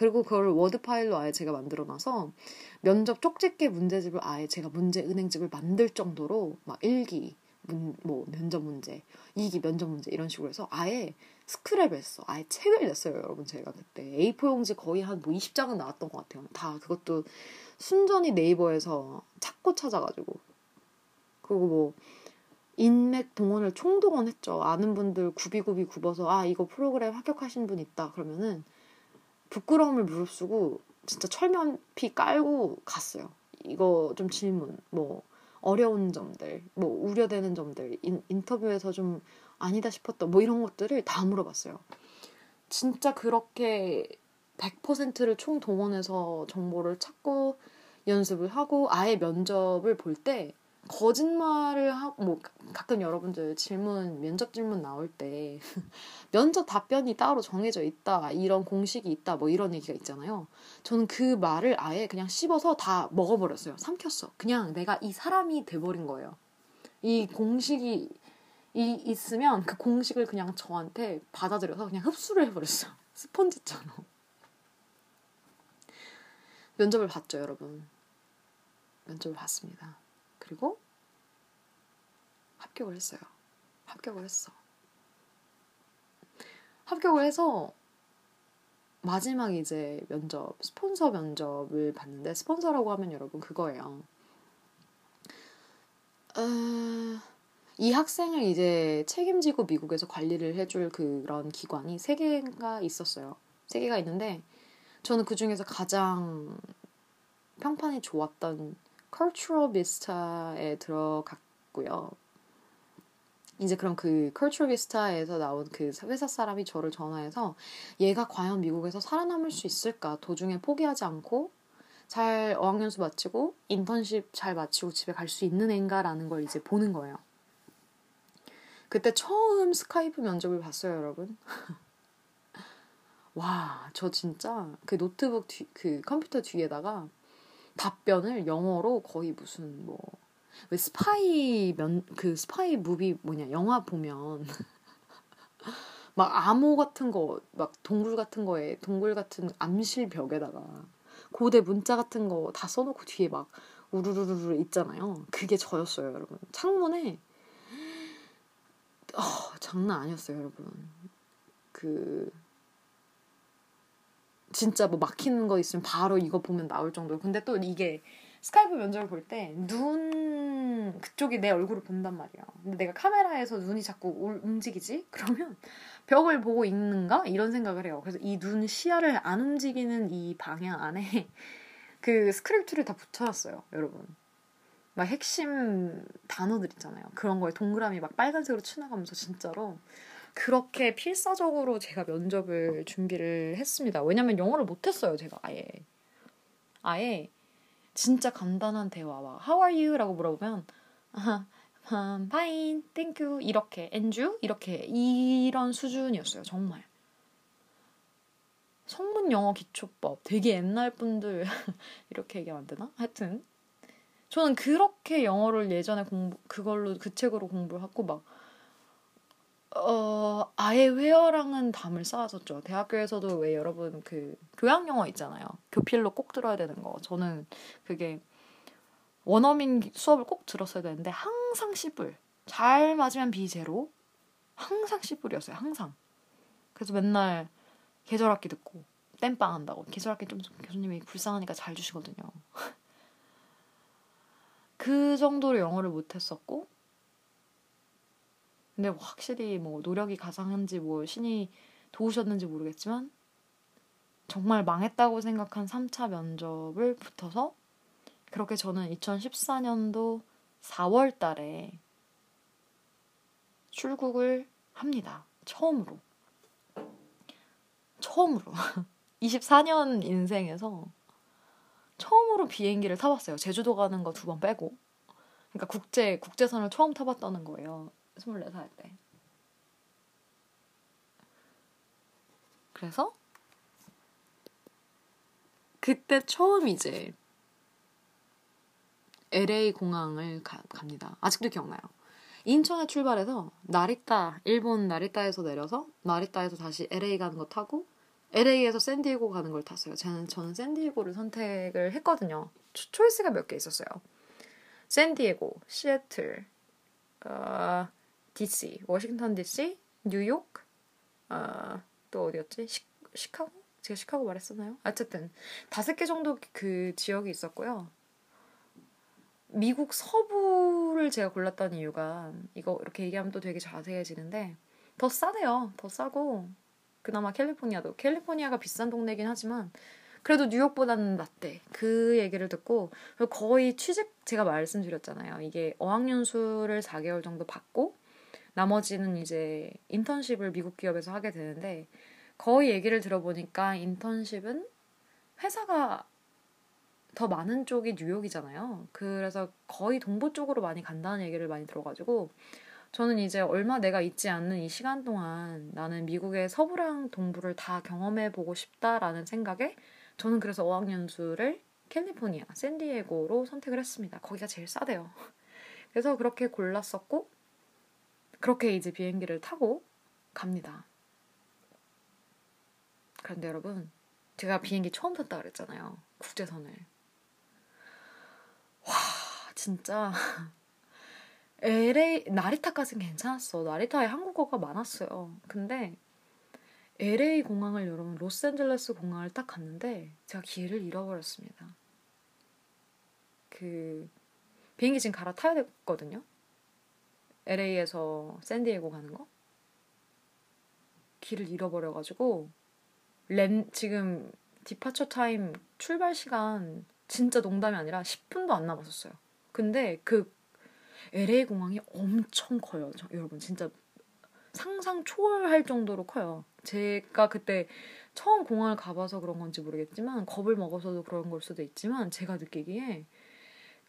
그리고 그걸 워드 파일로 아예 제가 만들어놔서 면접 쪽집게 문제집을 아예 제가 문제 은행집을 만들 정도로 막 일기, 문, 뭐 면접 문제, 이기 면접 문제 이런 식으로 해서 아예 스크랩 했어. 아예 책을 냈어요, 여러분. 제가 그때 A4 용지 거의 한 뭐 20장은 나왔던 것 같아요. 다 그것도 순전히 네이버에서 찾고 찾아가지고 그리고 뭐 인맥 동원을 총동원했죠. 아는 분들 구비구비 굽어서 아 이거 프로그램 합격하신 분 있다 그러면은 부끄러움을 무릅쓰고 진짜 철면피 깔고 갔어요. 이거 좀 질문 뭐 어려운 점들 뭐 우려되는 점들 인, 인터뷰에서 좀 아니다 싶었던 뭐 이런 것들을 다 물어봤어요. 진짜 그렇게 100%를 총동원해서 정보를 찾고 연습을 하고 아예 면접을 볼 때 거짓말을 하고 뭐 가끔 여러분들 질문 면접 질문 나올 때 면접 답변이 따로 정해져 있다 이런 공식이 있다 뭐 이런 얘기가 있잖아요. 저는 그 말을 아예 그냥 씹어서 다 먹어버렸어요. 삼켰어. 그냥 내가 이 사람이 돼버린 거예요. 이 공식이 이 있으면 그 공식을 그냥 저한테 받아들여서 그냥 흡수를 해버렸어. 스펀지처럼. 면접을 봤죠, 여러분. 면접을 봤습니다. 그리고 합격을 했어요. 합격을 했어. 합격을 해서 마지막 이제 면접, 스폰서 면접을 봤는데 스폰서라고 하면 여러분 그거예요. 어, 이 학생을 이제 책임지고 미국에서 관리를 해줄 그런 기관이 세 개가 있었어요. 세 개가 있는데 저는 그 중에서 가장 평판이 좋았던 Cultural Vista에 들어갔고요. 이제 그럼 그 Cultural Vistas에서 나온 그 회사 사람이 저를 전화해서 얘가 과연 미국에서 살아남을 수 있을까 도중에 포기하지 않고 잘 어학연수 마치고 인턴십 잘 마치고 집에 갈 수 있는 앤가라는 걸 이제 보는 거예요. 그때 처음 Skype 면접을 봤어요, 여러분. 와, 저 진짜 그 노트북 뒤, 그 컴퓨터 뒤에다가 답변을 영어로 거의 무슨 뭐 왜 스파이 면 그 스파이 movie 뭐냐 영화 보면 막 암호 같은 거 막 동굴 같은 거에 동굴 같은 암실 벽에다가 고대 문자 같은 거 다 써놓고 뒤에 막 우르르르르 있잖아요. 그게 저였어요, 여러분. 창문에 어, 장난 아니었어요, 여러분. 그 진짜 뭐 막히는 거 있으면 바로 이거 보면 나올 정도로. 근데 또 이게 Skype 면접을 볼 때 눈 그쪽이 내 얼굴을 본단 말이야. 근데 내가 카메라에서 눈이 자꾸 움직이지? 그러면 벽을 보고 있는가? 이런 생각을 해요. 그래서 이 눈 시야를 안 움직이는 이 방향 안에 그 스크립트를 다 붙여놨어요, 여러분. 막 핵심 단어들 있잖아요. 그런 거에 동그라미 막 빨간색으로 칠해가면서 진짜로 그렇게 필사적으로 제가 면접을 준비를 했습니다. 왜냐면 영어를 못했어요, 제가 아예. 아예 진짜 간단한 대화와 How are you? 라고 물어보면 um, fine, thank you 이렇게 and you? 이렇게 이런 수준이었어요, 정말. 성문 영어 기초법 되게 옛날 분들 이렇게 얘기하면 안 되나? 하여튼 저는 그렇게 영어를 예전에 공부 그걸로 그 책으로 공부를 하고 막 어, 아예 회어랑은 담을 쌓았었죠. 대학교에서도 왜 여러분 그 교양 영어 있잖아요. 교필로 꼭 들어야 되는 거. 저는 그게 원어민 수업을 꼭 들었어야 되는데 항상 C뿔. 잘 맞으면 B 제로. 항상 C뿔이었어요. 항상. 그래서 맨날 계절학기 듣고 땜빵 한다고. 계절학기 좀 교수님이 불쌍하니까 잘 주시거든요. 그 정도로 영어를 못했었고 근데 뭐 확실히 뭐 노력이 가상한지 뭐 신이 도우셨는지 모르겠지만 정말 망했다고 생각한 3차 면접을 붙어서 그렇게 저는 2014년도 4월 달에 출국을 합니다. 처음으로. 처음으로. 24년 인생에서 처음으로 비행기를 타봤어요. 제주도 가는 거 두 번 빼고. 그러니까 국제, 국제선을 처음 타봤다는 거예요. 24살 때. 그래서 그때 처음 이제 LA 공항을 가, 갑니다. 아직도 기억나요. 인천에 출발해서 나리타, 일본 나리타에서 내려서 나리타에서 다시 LA 가는 거 타고 LA에서 샌디에고 가는 걸 탔어요. 저는 저는 샌디에고를 선택을 했거든요. 초, 초이스가 몇 개 있었어요. 샌디에고, 시애틀, 어, DC, 워싱턴 DC, 뉴욕, 어, 또 어디였지? 시, 시카고? 제가 시카고 말했었나요? 어쨌든 다섯 개 정도 그 지역이 있었고요. 미국 서부를 제가 골랐던 이유가 이거 이렇게 얘기하면 또 되게 자세해지는데 더 싸대요. 더 싸고 그나마 캘리포니아도 캘리포니아가 비싼 동네긴 하지만 그래도 뉴욕보다는 낫대. 그 얘기를 듣고 거의 취직 제가 말씀드렸잖아요. 이게 어학연수를 4개월 정도 받고 나머지는 이제 인턴십을 미국 기업에서 하게 되는데 거의 얘기를 들어보니까 인턴십은 회사가 더 많은 쪽이 뉴욕이잖아요. 그래서 거의 동부 쪽으로 많이 간다는 얘기를 많이 들어가지고 저는 이제 얼마 내가 있지 않는 이 시간 동안 나는 미국의 서부랑 동부를 다 경험해 보고 싶다라는 생각에 저는 그래서 어학연수를 캘리포니아, 샌디에고로 선택을 했습니다. 거기가 제일 싸대요. 그래서 그렇게 골랐었고 그렇게 이제 비행기를 타고 갑니다. 그런데 여러분, 제가 비행기 처음 탔다 그랬잖아요. 국제선을. 와, 진짜. LA, 나리타까지는 괜찮았어. 나리타에 한국어가 많았어요. 근데 LA 공항을 여러분, 로스앤젤레스 공항을 딱 갔는데 제가 기회를 잃어버렸습니다. 그, 비행기 지금 갈아타야 됐거든요. LA에서 샌디에고 가는 거 길을 잃어버려가지고 렌 지금 디파처 타임 출발 시간 진짜 농담이 아니라 10분도 안 남았었어요. 근데 그 LA 공항이 엄청 커요. 저, 여러분 진짜 상상 초월할 정도로 커요. 제가 그때 처음 공항을 가봐서 그런 건지 모르겠지만 겁을 먹어서도 그런 걸 수도 있지만 제가 느끼기에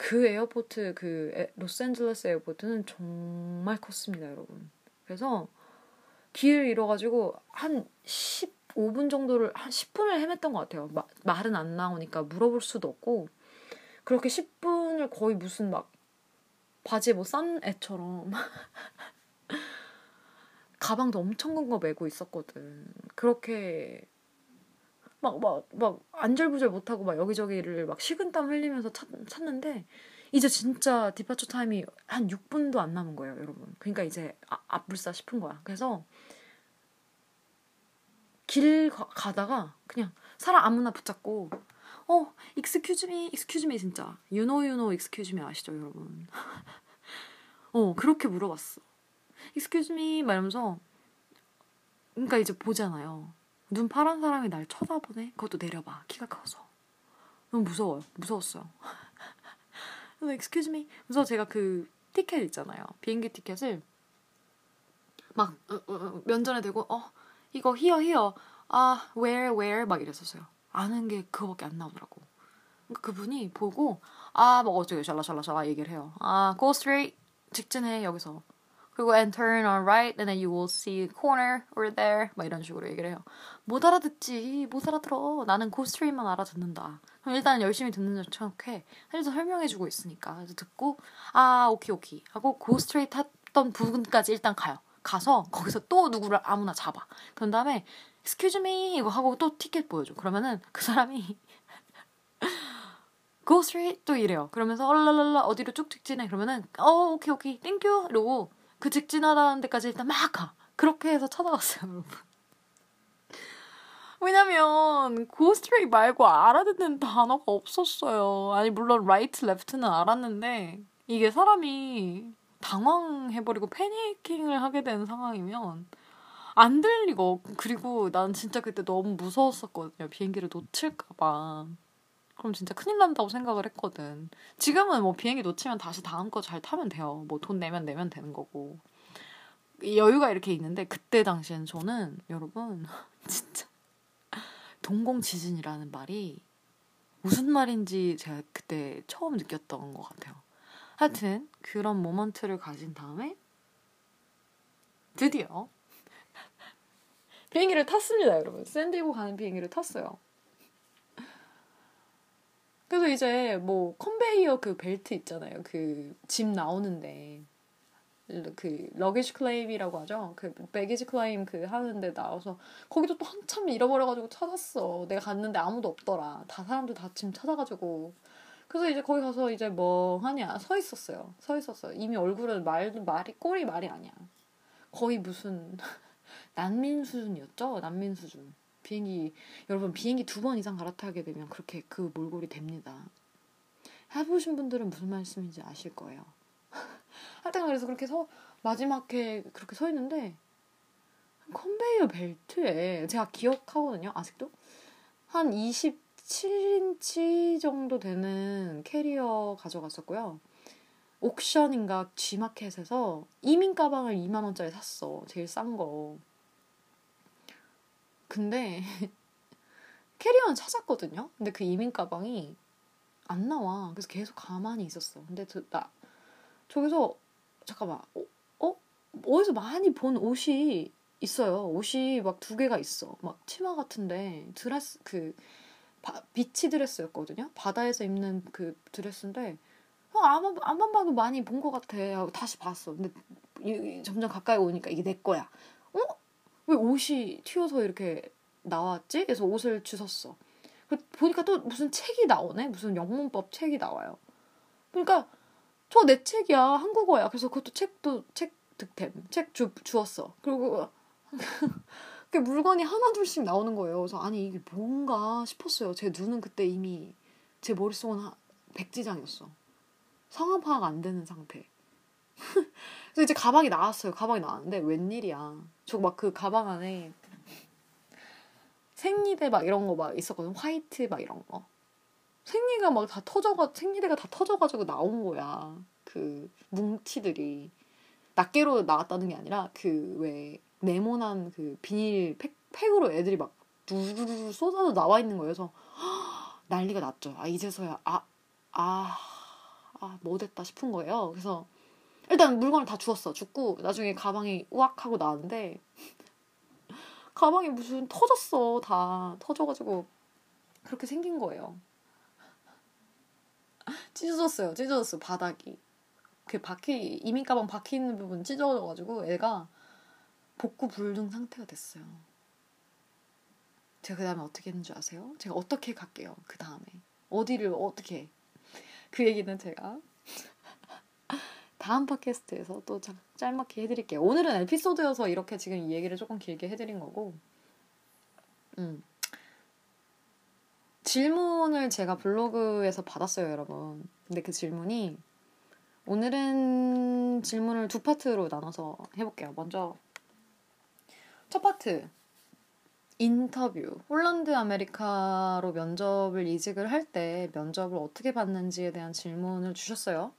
그 airport 그 에, 로스앤젤레스 airport는 정말 컸습니다, 여러분. 그래서 길 잃어가지고 한 15분 정도를 한 10분을 헤맸던 것 같아요. 마, 말은 안 나오니까 물어볼 수도 없고 그렇게 10분을 거의 무슨 막 바지에 뭐 싼 애처럼 가방도 엄청 큰 거 메고 있었거든. 그렇게 막, 막, 막, 안절부절 못하고 막 여기저기를 막 식은땀 흘리면서 찾, 찾는데, 이제 진짜 디파처 타임이 한 6분도 안 남은 거예요, 여러분. 그러니까 이제 아, 앞불싸 싶은 거야. 그래서 길 가, 가다가 그냥 사람 아무나 붙잡고, 어, excuse me, excuse me, 진짜. You know, excuse me 아시죠, 여러분? 어, 그렇게 물어봤어. me, 막 이러면서, 그러니까 이제 보잖아요. 눈 파란 사람이 날 쳐다보네? 그것도 내려봐. 키가 커서. 너무 무서워요. 무서웠어요. 그래서 excuse me. 그래서 제가 그 티켓 있잖아요. 비행기 티켓을 막 어, 어, 어 면전에 대고 어 이거 히어 히어 아 where where 막 이랬었어요. 아는 게 그거밖에 안 나오더라고. 그러니까 그분이 보고 아뭐 어쩌고 샬라샬라샬라 얘기를 해요. 아 go straight 직진해 여기서 그리고 and turn on right and then you will see corner over there 막 이런 식으로 얘기를 해요. 못 알아듣지 못 알아들어 나는 go straight만 알아듣는다. 그럼 일단 열심히 듣는 척해. 그래서 설명해주고 있으니까 듣고 아 오케이 오케이 하고 go straight 탔던 부분까지 일단 가요. 가서 거기서 또 누구를 아무나 잡아. 그런 다음에 excuse me 이거 하고 또 티켓 보여줘. 그러면은 그 사람이 straight 또 이래요. 그러면서 얼랄랄라 어디로 쭉 직진해. 그러면은 어 오케이 오케이 thank you 이러고 그 직진하다는 데까지 일단 막 가. 그렇게 해서 찾아갔어요, 여러분. 왜냐면 고스트레이 말고 알아듣는 단어가 없었어요. 아니 물론 right, left는 알았는데 이게 사람이 당황해버리고 패니킹을 하게 된 상황이면 안 들리고 그리고 난 진짜 그때 너무 무서웠었거든요. 비행기를 놓칠까봐. 그럼 진짜 큰일 난다고 생각을 했거든. 지금은 뭐 비행기 놓치면 다시 다음 거 잘 타면 돼요. 뭐 돈 내면 내면 되는 거고. 여유가 이렇게 있는데 그때 당시엔 저는 여러분 진짜 동공 지진이라는 말이 무슨 말인지 제가 그때 처음 느꼈던 것 같아요. 하여튼 그런 모먼트를 가진 다음에 드디어 비행기를 탔습니다, 여러분. 샌디고 가는 비행기를 탔어요. 그래서 이제 뭐 컨베이어 그 벨트 있잖아요. 그 짐 나오는데 그 luggage claim이라고 하죠. 그 baggage claim 그 하는데 나와서 거기도 또 한참 잃어버려가지고 찾았어. 내가 갔는데 아무도 없더라. 다 사람들 다 짐을 찾아가지고. 그래서 이제 거기 가서 이제 뭐 하냐 서 있었어요. 서 있었어요. 이미 얼굴은 말도 말이 꼴이 말이 아니야. 거의 무슨 난민 수준이었죠. 난민 수준. 비행기 여러분 비행기 두 번 이상 갈아타게 되면 그렇게 그 몰골이 됩니다. 해보신 분들은 무슨 말씀인지 아실 거예요. 하여튼 그래서 그렇게 서 마지막에 그렇게 서 있는데 컨베이어 벨트에 제가 기억하거든요 아직도 한 27인치 정도 되는 캐리어 가져갔었고요 옥션인가 G마켓에서 이민 가방을 2만 원짜리 샀어 제일 싼거 근데 캐리어는 찾았거든요 근데 그 이민 가방이 안 나와 그래서 계속 가만히 있었어 근데 나 저기서 잠깐만 어, 어? 어디서 많이 본 옷이 있어요. 옷이 막 두 개가 있어. 막 치마 같은데 드레스 그 바, beach 드레스였거든요. 바다에서 입는 그 드레스인데 어, 아마 암만 봐도 많이 본 것 같아. 하고 다시 봤어. 근데 이, 점점 가까이 오니까 이게 내 거야. 어? 왜 옷이 튀어서 이렇게 나왔지? 그래서 옷을 주웠어. 보니까 또 무슨 책이 나오네. 무슨 영문법 책이 나와요. 그러니까 저 내 책이야 한국어야 그래서 그것도 책도 책 득템 책 주, 주었어 그리고 그 물건이 하나 둘씩 나오는 거예요 그래서 아니 이게 뭔가 싶었어요 제 눈은 그때 이미 제 머릿속은 백지장이었어 상황 파악 안 되는 상태 그래서 이제 가방이 나왔어요 가방이 나왔는데 웬일이야 저 막 그 가방 안에 생리대 막 이런 거 막 있었거든 화이트 막 이런 거 생리가 막 다 터져가 생리대가 다 터져가지고 나온 거야. 그 뭉티들이 낱개로 나왔다는 게 아니라 그 왜 네모난 그 비닐 팩 팩으로 애들이 막 두루루루 쏟아져 나와 있는 거예요. 그래서 난리가 났죠. 아 이제서야 아아 아 뭐 됐다 싶은 거예요. 그래서 일단 물건을 다 주웠어. 죽고 나중에 가방이 우악 하고 나왔는데 가방이 무슨 터졌어. 다 터져가지고 그렇게 생긴 거예요. 찢어졌어요. 찢어졌어 바닥이. 그 바퀴 이민 가방 바퀴 있는 부분 찢어져가지고 애가 복구 불능 상태가 됐어요. 제가 그 다음에 어떻게 했는 줄 아세요? 제가 어떻게 갈게요. 그 다음에 어디를 어떻게 그 얘기는 제가 다음 팟캐스트에서 또 짤막히 해드릴게요. 오늘은 에피소드여서 이렇게 지금 이 얘기를 조금 길게 해드린 거고, 음. 질문을 제가 블로그에서 받았어요, 여러분. 근데 그 질문이 오늘은 질문을 두 파트로 나눠서 해볼게요. 먼저 첫 파트 인터뷰 Holland America로 면접을 이직을 할 때 면접을 어떻게 받는지에 대한 질문을 주셨어요.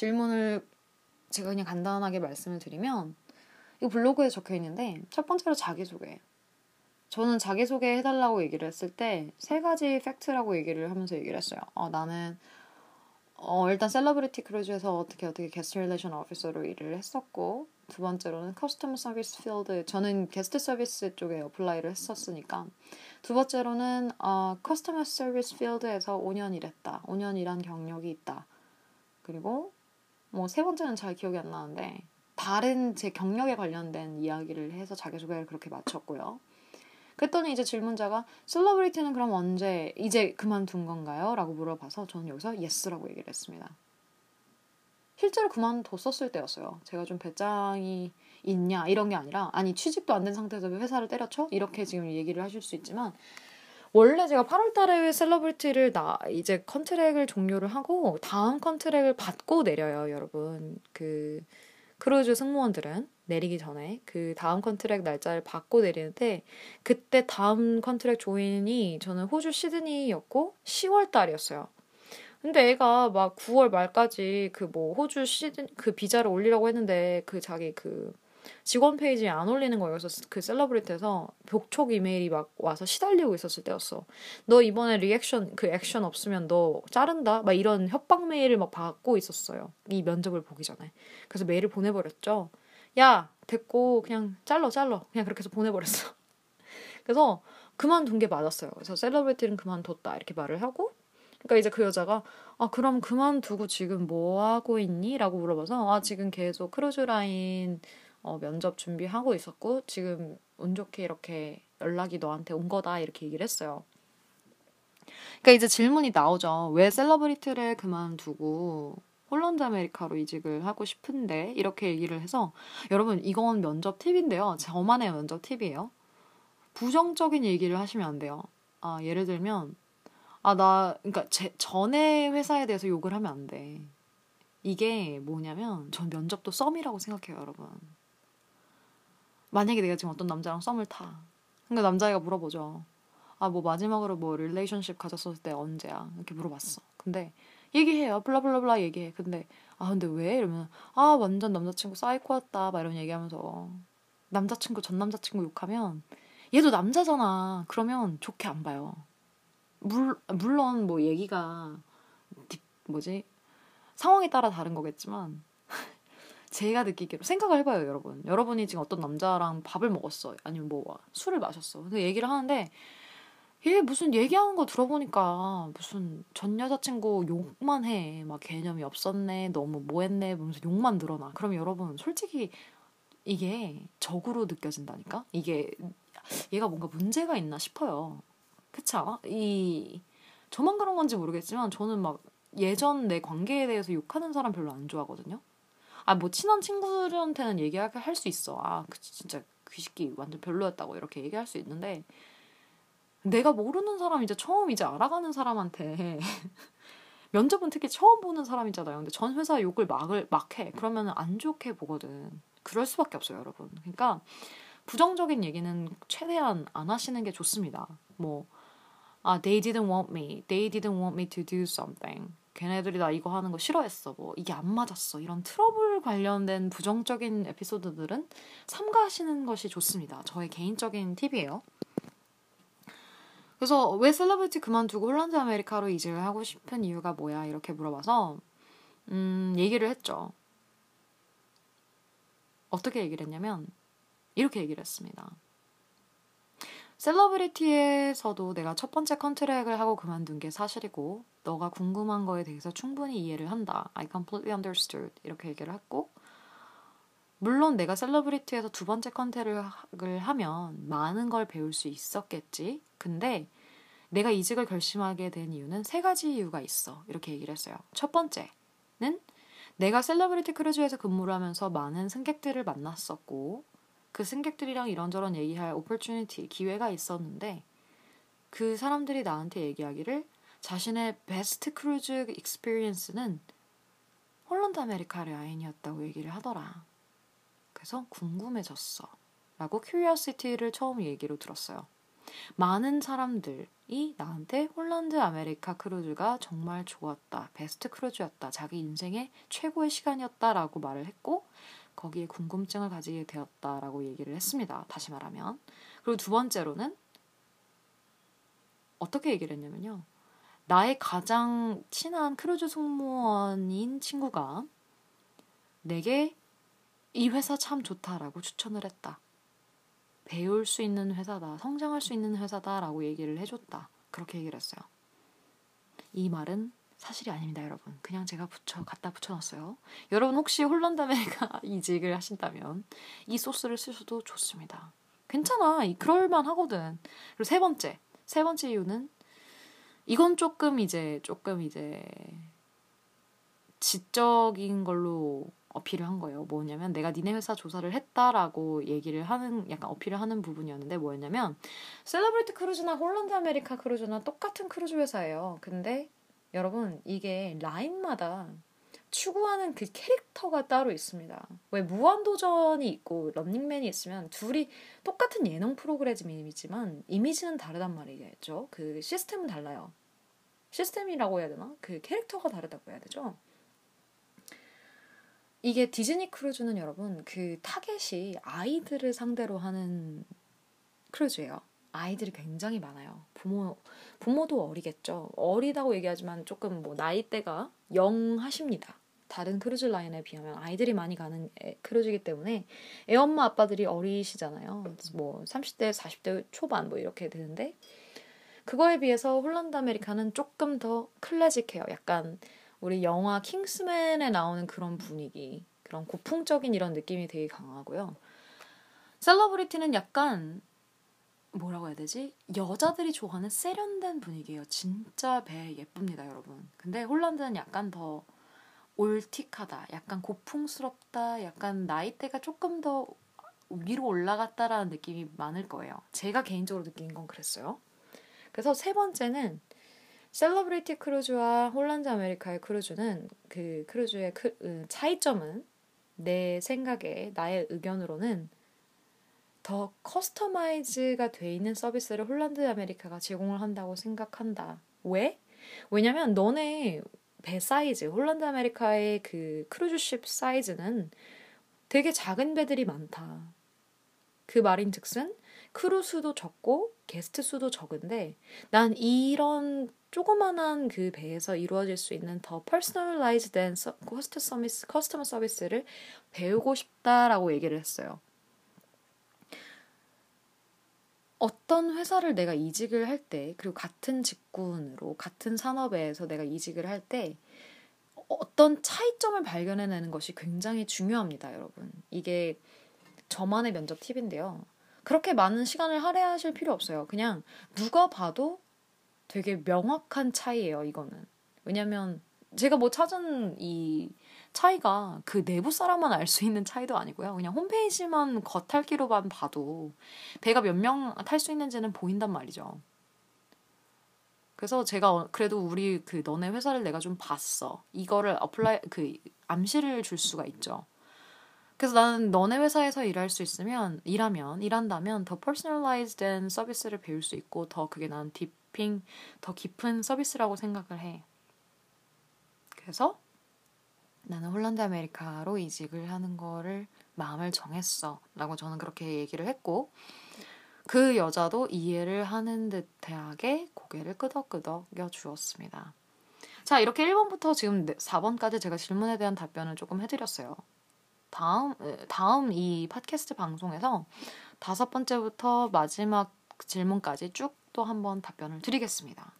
질문을 제가 그냥 간단하게 말씀을 드리면 이 블로그에 적혀 있는데 첫 번째로 자기소개 저는 자기소개 해달라고 얘기를 했을 때 세 가지 팩트라고 얘기를 하면서 얘기를 했어요. 어, 나는 어, 일단 Celebrity Cruise에서 어떻게 어떻게 guest relation officer로 일을 했었고 두 번째로는 customer service field 저는 guest service 쪽에 apply를 했었으니까 두 번째로는 어, customer service field에서 5년 일했다. 5년 일한 경력이 있다. 그리고 뭐 세 번째는 잘 기억이 안 나는데 다른 제 경력에 관련된 이야기를 해서 자기소개를 그렇게 마쳤고요. 그랬더니 이제 질문자가 Celebrity는 그럼 언제 이제 그만둔 건가요? 라고 물어봐서 저는 여기서 yes라고 얘기를 했습니다. 실제로 그만뒀었을 때였어요. 제가 좀 배짱이 있냐 이런 게 아니라 아니 취직도 안 된 상태에서 회사를 때려쳐? 이렇게 지금 얘기를 하실 수 있지만 원래 제가 8월 달에 Celebrity를 나 이제 contract을 종료를 하고 다음 contract을 받고 내려요, 여러분. 그 크루즈 승무원들은 내리기 전에 그 다음 contract 날짜를 받고 내리는데 그때 다음 contract join이 저는 호주 시드니였고 10월 달이었어요. 근데 얘가 막 9월 말까지 그 뭐 호주 시드 그 비자를 올리라고 했는데 그 자기 그 직원 페이지에 안 올리는 거예요. 그래서 그 Celebrity에서 독촉 이메일이 막 와서 시달리고 있었을 때였어. 너 이번에 리액션 그 액션 없으면 너 자른다. 막 이런 협박 메일을 막 받고 있었어요. 이 면접을 보기 전에. 그래서 메일을 보내버렸죠. 야 됐고 그냥 잘러 잘러 그냥 그렇게 해서 보내버렸어. 그래서 그만둔 게 맞았어요. 그래서 Celebrity는 그만뒀다 이렇게 말을 하고 그러니까 이제 그 여자가 아 그럼 그만두고 지금 뭐 하고 있니? 라고 물어봐서 아 지금 계속 cruise line 어, 면접 준비하고 있었고 지금 운 좋게 이렇게 연락이 너한테 온 거다 이렇게 얘기를 했어요. 그러니까 이제 질문이 나오죠. 왜 Celebrity를 그만두고 Holland America로 이직을 하고 싶은데 이렇게 얘기를 해서 여러분 이건 면접 팁인데요. 저만의 면접 팁이에요. 부정적인 얘기를 하시면 안 돼요. 아 예를 들면 아 나 그러니까 제 전에 회사에 대해서 욕을 하면 안 돼. 이게 뭐냐면 전 면접도 썸이라고 생각해요, 여러분. 만약에 내가 지금 어떤 남자랑 썸을 타. 그러니까 남자애가 물어보죠. 아, 뭐 마지막으로 뭐 relationship 가졌을 때 언제야? 이렇게 물어봤어. 근데 얘기해요. blah blah blah 얘기해. 근데 아, 근데 왜? 이러면 아, 완전 남자친구 사이코였다. 막 이런 얘기하면서 남자친구 전 남자친구 욕하면 얘도 남자잖아. 그러면 좋게 안 봐요. 물, 물론 뭐 얘기가 뭐지? 상황에 따라 다른 거겠지만 제가 느끼기로 생각을 해봐요, 여러분. 여러분이 지금 어떤 남자랑 밥을 먹었어. 아니면 뭐 술을 마셨어. 근데 얘기를 하는데 얘 무슨 얘기하는 거 들어보니까 무슨 전 여자친구 욕만 해. 막 개념이 없었네. 너무 뭐했네. 무슨 욕만 늘어나. 그럼 여러분 솔직히 이게 적으로 느껴진다니까? 이게 얘가 뭔가 문제가 있나 싶어요. 그쵸? 이 저만 그런 건지 모르겠지만 저는 막 예전 내 관계에 대해서 욕하는 사람 별로 안 좋아하거든요. 아, 뭐 친한 친구들한테는 얘기할 수 있어. 아, 그 진짜 귀식기 완전 별로였다고 이렇게 얘기할 수 있는데 내가 모르는 사람 이제 처음 이제 알아가는 사람한테 면접은 특히 처음 보는 사람이잖아요. 근데 전 회사 욕을 막을 막해. 그러면 안 좋게 보거든. 그럴 수밖에 없어요, 여러분. 그러니까 부정적인 얘기는 최대한 안 하시는 게 좋습니다. 뭐 아, they didn't want me. They didn't want me to do something. 걔네들이 나 이거 하는 거 싫어했어. 뭐 이게 안 맞았어. 이런 트러블 관련된 부정적인 에피소드들은 삼가하시는 것이 좋습니다. 저의 개인적인 팁이에요. 그래서 왜 셀러브리티 그만두고 Holland America로 이직을 하고 싶은 이유가 뭐야? 이렇게 물어봐서 음, 얘기를 했죠. 어떻게 얘기를 했냐면 이렇게 얘기를 했습니다. 셀러브리티에서도 내가 첫 번째 contract을 하고 그만둔 게 사실이고 너가 궁금한 거에 대해서 충분히 이해를 한다. I completely understood. 이렇게 얘기를 했고 물론 내가 셀러브리티에서 두 번째 contract을 하면 많은 걸 배울 수 있었겠지. 근데 내가 이직을 결심하게 된 이유는 세 가지 이유가 있어. 이렇게 얘기를 했어요. 첫 번째는 내가 셀러브리티 크루즈에서 근무를 하면서 많은 승객들을 만났었고 그 승객들이랑 이런저런 얘기할 opportunity, 기회가 있었는데 그 사람들이 나한테 얘기하기를 자신의 best cruise experience는 홀란드 아메리카 라인이었다고 얘기를 하더라. 그래서 궁금해졌어. 라고 curiosity를 처음 얘기로 들었어요. 많은 사람들이 나한테 홀란드 아메리카 크루즈가 정말 좋았다. 베스트 크루즈였다. 자기 인생의 최고의 시간이었다 라고 말을 했고 거기에 궁금증을 가지게 되었다라고 얘기를 했습니다. 다시 말하면. 그리고 두 번째로는 어떻게 얘기를 했냐면요. 나의 가장 친한 크루즈 승무원인 친구가 내게 이 회사 참 좋다라고 추천을 했다. 배울 수 있는 회사다. 성장할 수 있는 회사다라고 얘기를 해줬다. 그렇게 얘기를 했어요. 이 말은 사실이 아닙니다, 여러분. 그냥 제가 붙여 갖다 붙여놨어요. 여러분 혹시 아메리카 이직을 하신다면 이 소스를 쓰셔도 좋습니다. 괜찮아, 그럴만 하거든. 그리고 세 번째, 세 번째 이유는 이건 조금 이제 조금 이제 지적인 걸로 어필을 한 거예요. 뭐냐면 내가 니네 회사 조사를 했다라고 얘기를 하는 약간 어필을 하는 부분이었는데 뭐였냐면 셀러브리티 크루즈나 홀란드 아메리카 크루즈나 똑같은 크루즈 회사예요. 근데 여러분 이게 라인마다 추구하는 그 캐릭터가 따로 있습니다. 왜 무한도전이 있고 런닝맨이 있으면 둘이 똑같은 예능 프로그램이지만 이미지는 다르단 말이겠죠. 그 시스템은 달라요. 시스템이라고 해야 되나? 그 캐릭터가 다르다고 해야 되죠. 이게 디즈니 크루즈는 여러분 그 타겟이 아이들을 상대로 하는 크루즈예요. 아이들이 굉장히 많아요. 부모 부모도 어리겠죠. 어리다고 얘기하지만 조금 뭐 나이대가 young하십니다. 다른 크루즈 라인에 비하면 아이들이 많이 가는 크루즈이기 때문에 애 엄마 아빠들이 어리시잖아요. 뭐 30대, 40대 초반 뭐 이렇게 되는데 그거에 비해서 홀란드 아메리카는 조금 더 클래식해요. 약간 우리 영화 킹스맨에 나오는 그런 분위기, 그런 고풍적인 이런 느낌이 되게 강하고요. 셀러브리티는 약간 뭐라고 해야 되지? 여자들이 좋아하는 세련된 분위기예요. 진짜 배 예쁩니다, 여러분. 근데 홀란드는 약간 더 올틱하다, 약간 고풍스럽다, 약간 나이대가 조금 더 위로 올라갔다라는 느낌이 많을 거예요. 제가 개인적으로 느낀 건 그랬어요. 그래서 세 번째는 셀러브리티 크루즈와 홀란드 아메리카의 크루즈는 그 크루즈의 크, 음, 차이점은 내 생각에 나의 의견으로는 더 customize가 돼 있는 서비스를 홀란드 아메리카가 제공을 한다고 생각한다. 왜? 왜냐면 너네 배 사이즈, 홀란드 아메리카의 그 cruise ship 사이즈는 되게 작은 배들이 많다. 그 말인 즉슨 크루 수도 적고 게스트 수도 적은데 난 이런 조그만한 그 배에서 이루어질 수 있는 더 personalize된 커스터 서비스, 커스터머 서비스를 배우고 싶다라고 얘기를 했어요. 어떤 회사를 내가 이직을 할 때, 그리고 같은 직군으로, 같은 산업에서 내가 이직을 할 때, 어떤 차이점을 발견해내는 것이 굉장히 중요합니다, 여러분. 이게 저만의 면접 팁인데요. 그렇게 많은 시간을 할애하실 필요 없어요. 그냥 누가 봐도 되게 명확한 차이예요, 이거는. 왜냐면 제가 뭐 찾은 이 차이가 그 내부 사람만 알 수 있는 차이도 아니고요. 그냥 홈페이지만 겉핥기로만 봐도 배가 몇 명 탈 수 있는지는 보인단 말이죠. 그래서 제가 그래도 우리 그 너네 회사를 내가 좀 봤어. 이거를 imply 그 암시를 줄 수가 있죠. 그래서 나는 너네 회사에서 일할 수 있으면 일하면 일한다면 더 personalize된 서비스를 배울 수 있고 더 그게 난 deep 더 깊은 서비스라고 생각을 해. 그래서 나는 홀란드 아메리카로 이직을 하는 거를 마음을 정했어. 라고 저는 그렇게 얘기를 했고, 그 여자도 이해를 하는 듯하게 고개를 끄덕끄덕여 주었습니다. 자, 이렇게 1번부터 지금 4번까지 제가 질문에 대한 답변을 조금 해드렸어요. 다음 다음 이 팟캐스트 방송에서 다섯 번째부터 마지막 질문까지 쭉 또 한번 답변을 드리겠습니다.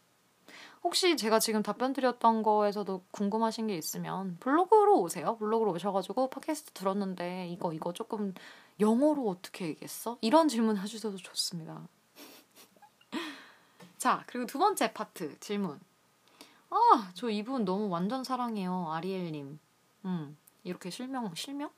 혹시 제가 지금 답변 드렸던 거에서도 궁금하신 게 있으면 블로그로 오세요. 블로그로 오셔가지고 팟캐스트 들었는데 이거 이거 조금 영어로 어떻게 얘기했어? 이런 질문 해주셔도 좋습니다. 자 그리고 두 번째 파트 질문. 아 저 이분 너무 완전 사랑해요 아리엘님. 음 이렇게 실명 실명?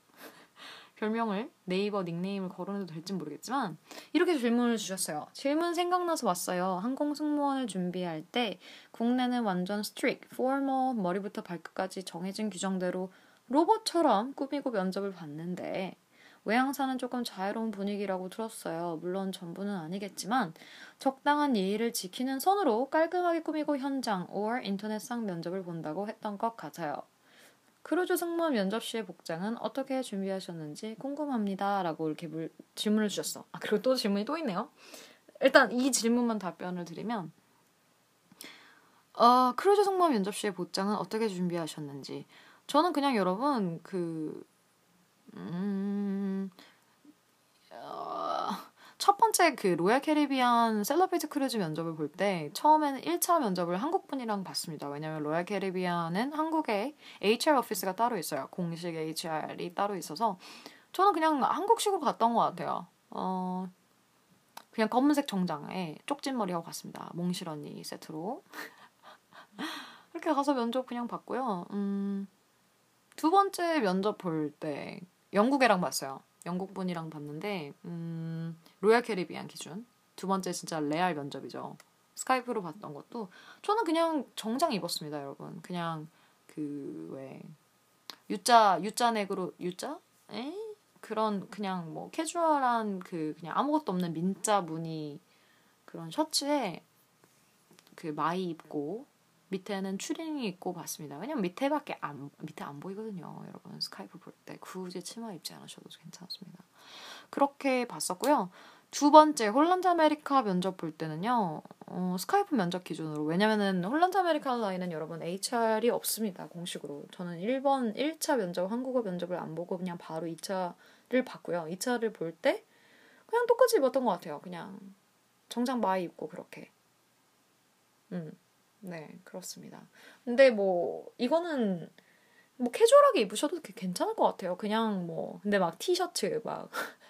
별명을 네이버 닉네임을 거론해도 될지 모르겠지만 이렇게 질문을 주셨어요. 질문 생각나서 왔어요. 항공 승무원을 준비할 때 국내는 완전 strict, formal 머리부터 발끝까지 정해진 규정대로 로봇처럼 꾸미고 면접을 봤는데 외항사는 조금 자유로운 분위기라고 들었어요. 물론 전부는 아니겠지만 적당한 예의를 지키는 선으로 깔끔하게 꾸미고 현장 or 인터넷상 면접을 본다고 했던 것 같아요. 크루즈 승무원 면접 시의 복장은 어떻게 준비하셨는지 궁금합니다. 라고 이렇게 물, 질문을 주셨어. 아, 그리고 또 질문이 또 있네요. 일단 이 질문만 답변을 드리면, 어, 크루즈 승무원 면접 시의 복장은 어떻게 준비하셨는지. 저는 그냥 여러분, 그, 음, 어, 첫 번째 그 로얄 캐리비안 셀러브리티 크루즈 면접을 볼 때 처음에는 1차 면접을 한국 분이랑 봤습니다. 왜냐면 로얄 캐리비안은 한국에 HR 오피스가 따로 있어요. 공식 HR이 따로 있어서 저는 그냥 한국식으로 갔던 것 같아요. 어, 그냥 검은색 정장에 쪽진 머리하고 갔습니다. 몽실 언니 세트로. 이렇게 가서 면접 그냥 봤고요. 음, 두 번째 면접 볼 때 영국애랑 봤어요. 영국 분이랑 봤는데 음, Royal Caribbean 기준 두 번째 진짜 레알 면접이죠. Skype로 봤던 것도 저는 그냥 정장 입었습니다, 여러분. 그냥 그 왜 U자 U자 넥으로 U자? 에? 그런 그냥 뭐 캐주얼한 그 그냥 아무것도 없는 민자 무늬 그런 셔츠에 그 마이 입고 밑에는 추리닝 입고 봤습니다. 왜냐면 밑에밖에 안 밑에 안 보이거든요, 여러분. Skype 볼 때 굳이 치마 입지 않으셔도 괜찮습니다. 그렇게 봤었고요. 두 번째 Holland America 면접 볼 때는요. 어, Skype 면접 기준으로 왜냐면은 Holland America Line은 여러분 HR이 없습니다. 공식으로. 저는 1번 1차 면접 한국어 면접을 안 보고 그냥 바로 2차를 봤고요. 2차를 볼 때 그냥 똑같이 입었던 것 같아요. 그냥 정장 마이 입고 그렇게. 음. 네, 그렇습니다. 근데 뭐 이거는 뭐 캐주얼하게 입으셔도 괜찮을 것 같아요. 그냥 뭐 근데 막 티셔츠 막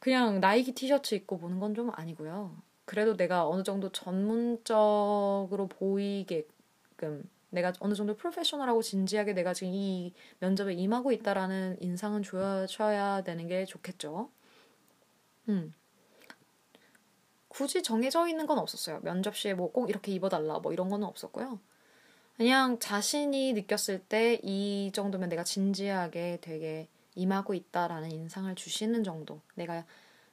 그냥 나이키 티셔츠 입고 보는 건 좀 아니고요. 그래도 내가 어느 정도 전문적으로 보이게끔 내가 어느 정도 프로페셔널하고 진지하게 내가 지금 이 면접에 임하고 있다라는 인상은 줘야 되는 게 좋겠죠. 음. 굳이 정해져 있는 건 없었어요. 면접 시에 뭐 꼭 이렇게 입어달라 뭐 이런 거는 없었고요. 그냥 자신이 느꼈을 때 이 정도면 내가 진지하게 되게 임하고 있다라는 인상을 주시는 정도. 내가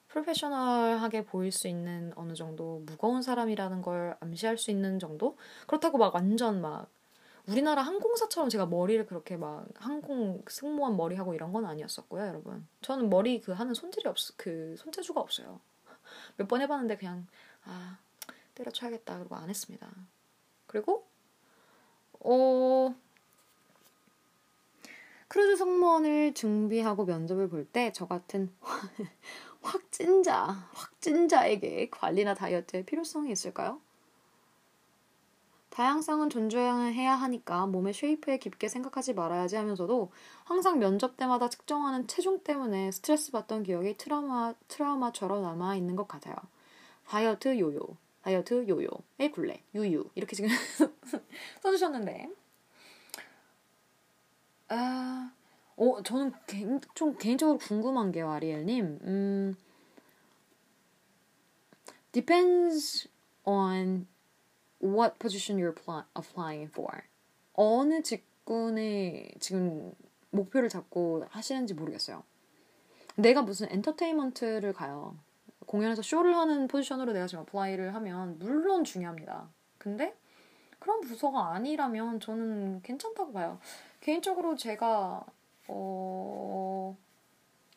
프로페셔널하게 보일 수 있는 어느 정도 무거운 사람이라는 걸 암시할 수 있는 정도? 그렇다고 막 완전 막 우리나라 항공사처럼 제가 머리를 그렇게 막 항공 승무원 머리 하고 이런 건 아니었었고요, 여러분. 저는 머리 그 하는 손질이 없, 그 손재주가 없어요. 몇 번 해봤는데 그냥 아 때려쳐야겠다 그리고 안 했습니다. 그리고 어 크루즈 승무원을 준비하고 면접을 볼 때 저 같은 확찐자 확찐자에게 관리나 다이어트의 필요성이 있을까요? 다양성은 존중해야 하니까 몸의 shape에 깊게 생각하지 말아야지 하면서도 항상 면접 때마다 측정하는 체중 때문에 스트레스 받던 기억이 트라우마, 트라우마처럼 남아있는 것 같아요. 다이어트 요요, 다이어트 요요의 굴레, 유유. 이렇게 지금 써주셨는데. 아, 어, 저는 개인, 좀 개인적으로 궁금한 게요, 아리엘님. 음, depends on what position you're applying for. 어느 직군에 지금 목표를 잡고 하시는지 모르겠어요. 내가 무슨 엔터테인먼트를 가요. 공연에서 쇼를 하는 포지션으로 내가 지금 apply를 하면 물론 중요합니다. 근데 그런 부서가 아니라면 저는 괜찮다고 봐요. 개인적으로 제가 어,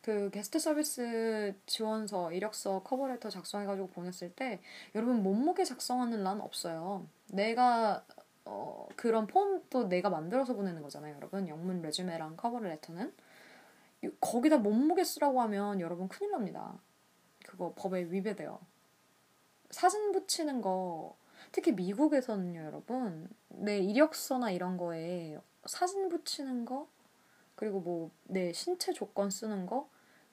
그 guest service 지원서, 이력서, cover letter 작성해가지고 보냈을 때 여러분 몸무게 작성하는 란 없어요. 내가 어, 그런 폼도 내가 만들어서 보내는 거잖아요, 여러분. 영문 résumé랑 cover letter는 거기다 몸무게 쓰라고 하면 여러분 큰일 납니다. 그거 법에 위배돼요. 사진 붙이는 거 특히 미국에서는요, 여러분. 내 이력서나 이런 거에 사진 붙이는 거 그리고 뭐 내 신체 조건 쓰는 거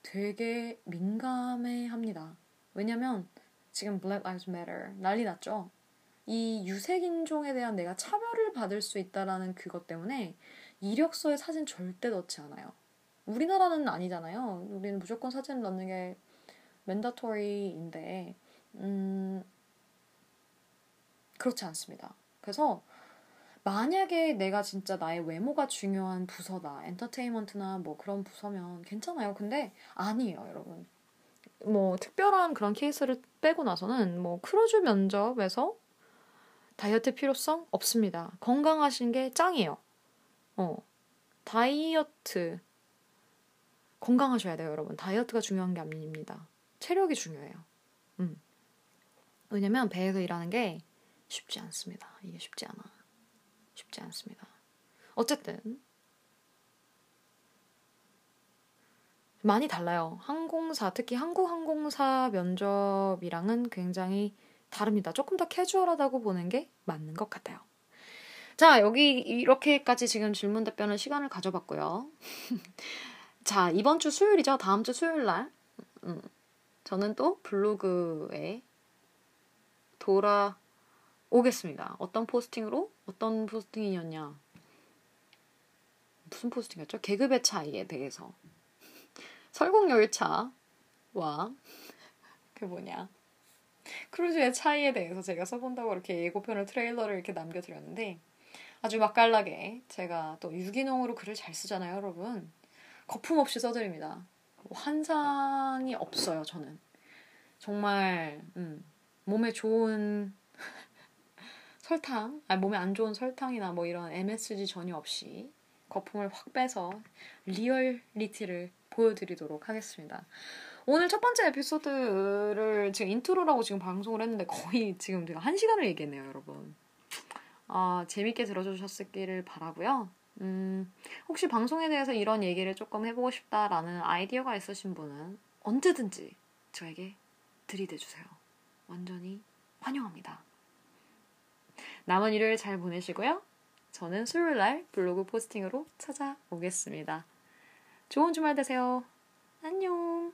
되게 민감해 합니다. 왜냐면 지금 Black Lives Matter 난리 났죠? 이 유색인종에 대한 내가 차별을 받을 수 있다라는 그것 때문에 이력서에 사진 절대 넣지 않아요. 우리나라는 아니잖아요. 우리는 무조건 사진을 넣는 게 mandatory인데, 음, 그렇지 않습니다. 그래서 만약에 내가 진짜 나의 외모가 중요한 부서다. 엔터테인먼트나 뭐 그런 부서면 괜찮아요. 근데 아니에요, 여러분. 뭐 특별한 그런 케이스를 빼고 나서는 뭐 크루즈 면접에서 다이어트 필요성 없습니다. 건강하신 게 짱이에요. 어. 다이어트 건강하셔야 돼요, 여러분. 다이어트가 중요한 게 아닙니다. 체력이 중요해요. 음. 왜냐면 배에서 일하는 게 쉽지 않습니다. 이게 쉽지 않아. 쉽지 않습니다. 어쨌든 많이 달라요. 항공사, 특히 한국 항공사 면접이랑은 굉장히 다릅니다. 조금 더 캐주얼하다고 보는 게 맞는 것 같아요. 자, 여기 이렇게까지 지금 질문 답변을 시간을 가져봤고요. 자, 이번 주 수요일이죠. 다음 주 수요일 날. 음, 저는 또 블로그에 돌아 오겠습니다. 어떤 포스팅으로? 어떤 포스팅이었냐? 무슨 포스팅이었죠? 계급의 차이에 대해서. 설국열차와 그 뭐냐 크루즈의 차이에 대해서 제가 써본다고 이렇게 예고편을 트레일러를 이렇게 남겨드렸는데 아주 맛깔나게 제가 또 유기농으로 글을 잘 쓰잖아요, 여러분. 거품 없이 써드립니다. 환상이 없어요, 저는. 정말 음, 몸에 좋은 설탕, 아니 몸에 안 좋은 설탕이나 뭐 이런 MSG 전혀 없이 거품을 확 빼서 리얼리티를 보여드리도록 하겠습니다. 오늘 첫 번째 에피소드를 지금 인트로라고 지금 방송을 했는데 거의 지금 제가 한 시간을 얘기했네요, 여러분. 아, 재밌게 들어주셨기를 바라고요. 음, 혹시 방송에 대해서 이런 얘기를 조금 해보고 싶다라는 아이디어가 있으신 분은 언제든지 저에게 들이대주세요. 완전히 환영합니다. 남은 일요일 잘 보내시고요. 저는 수요일 날 블로그 포스팅으로 찾아오겠습니다. 좋은 주말 되세요. 안녕.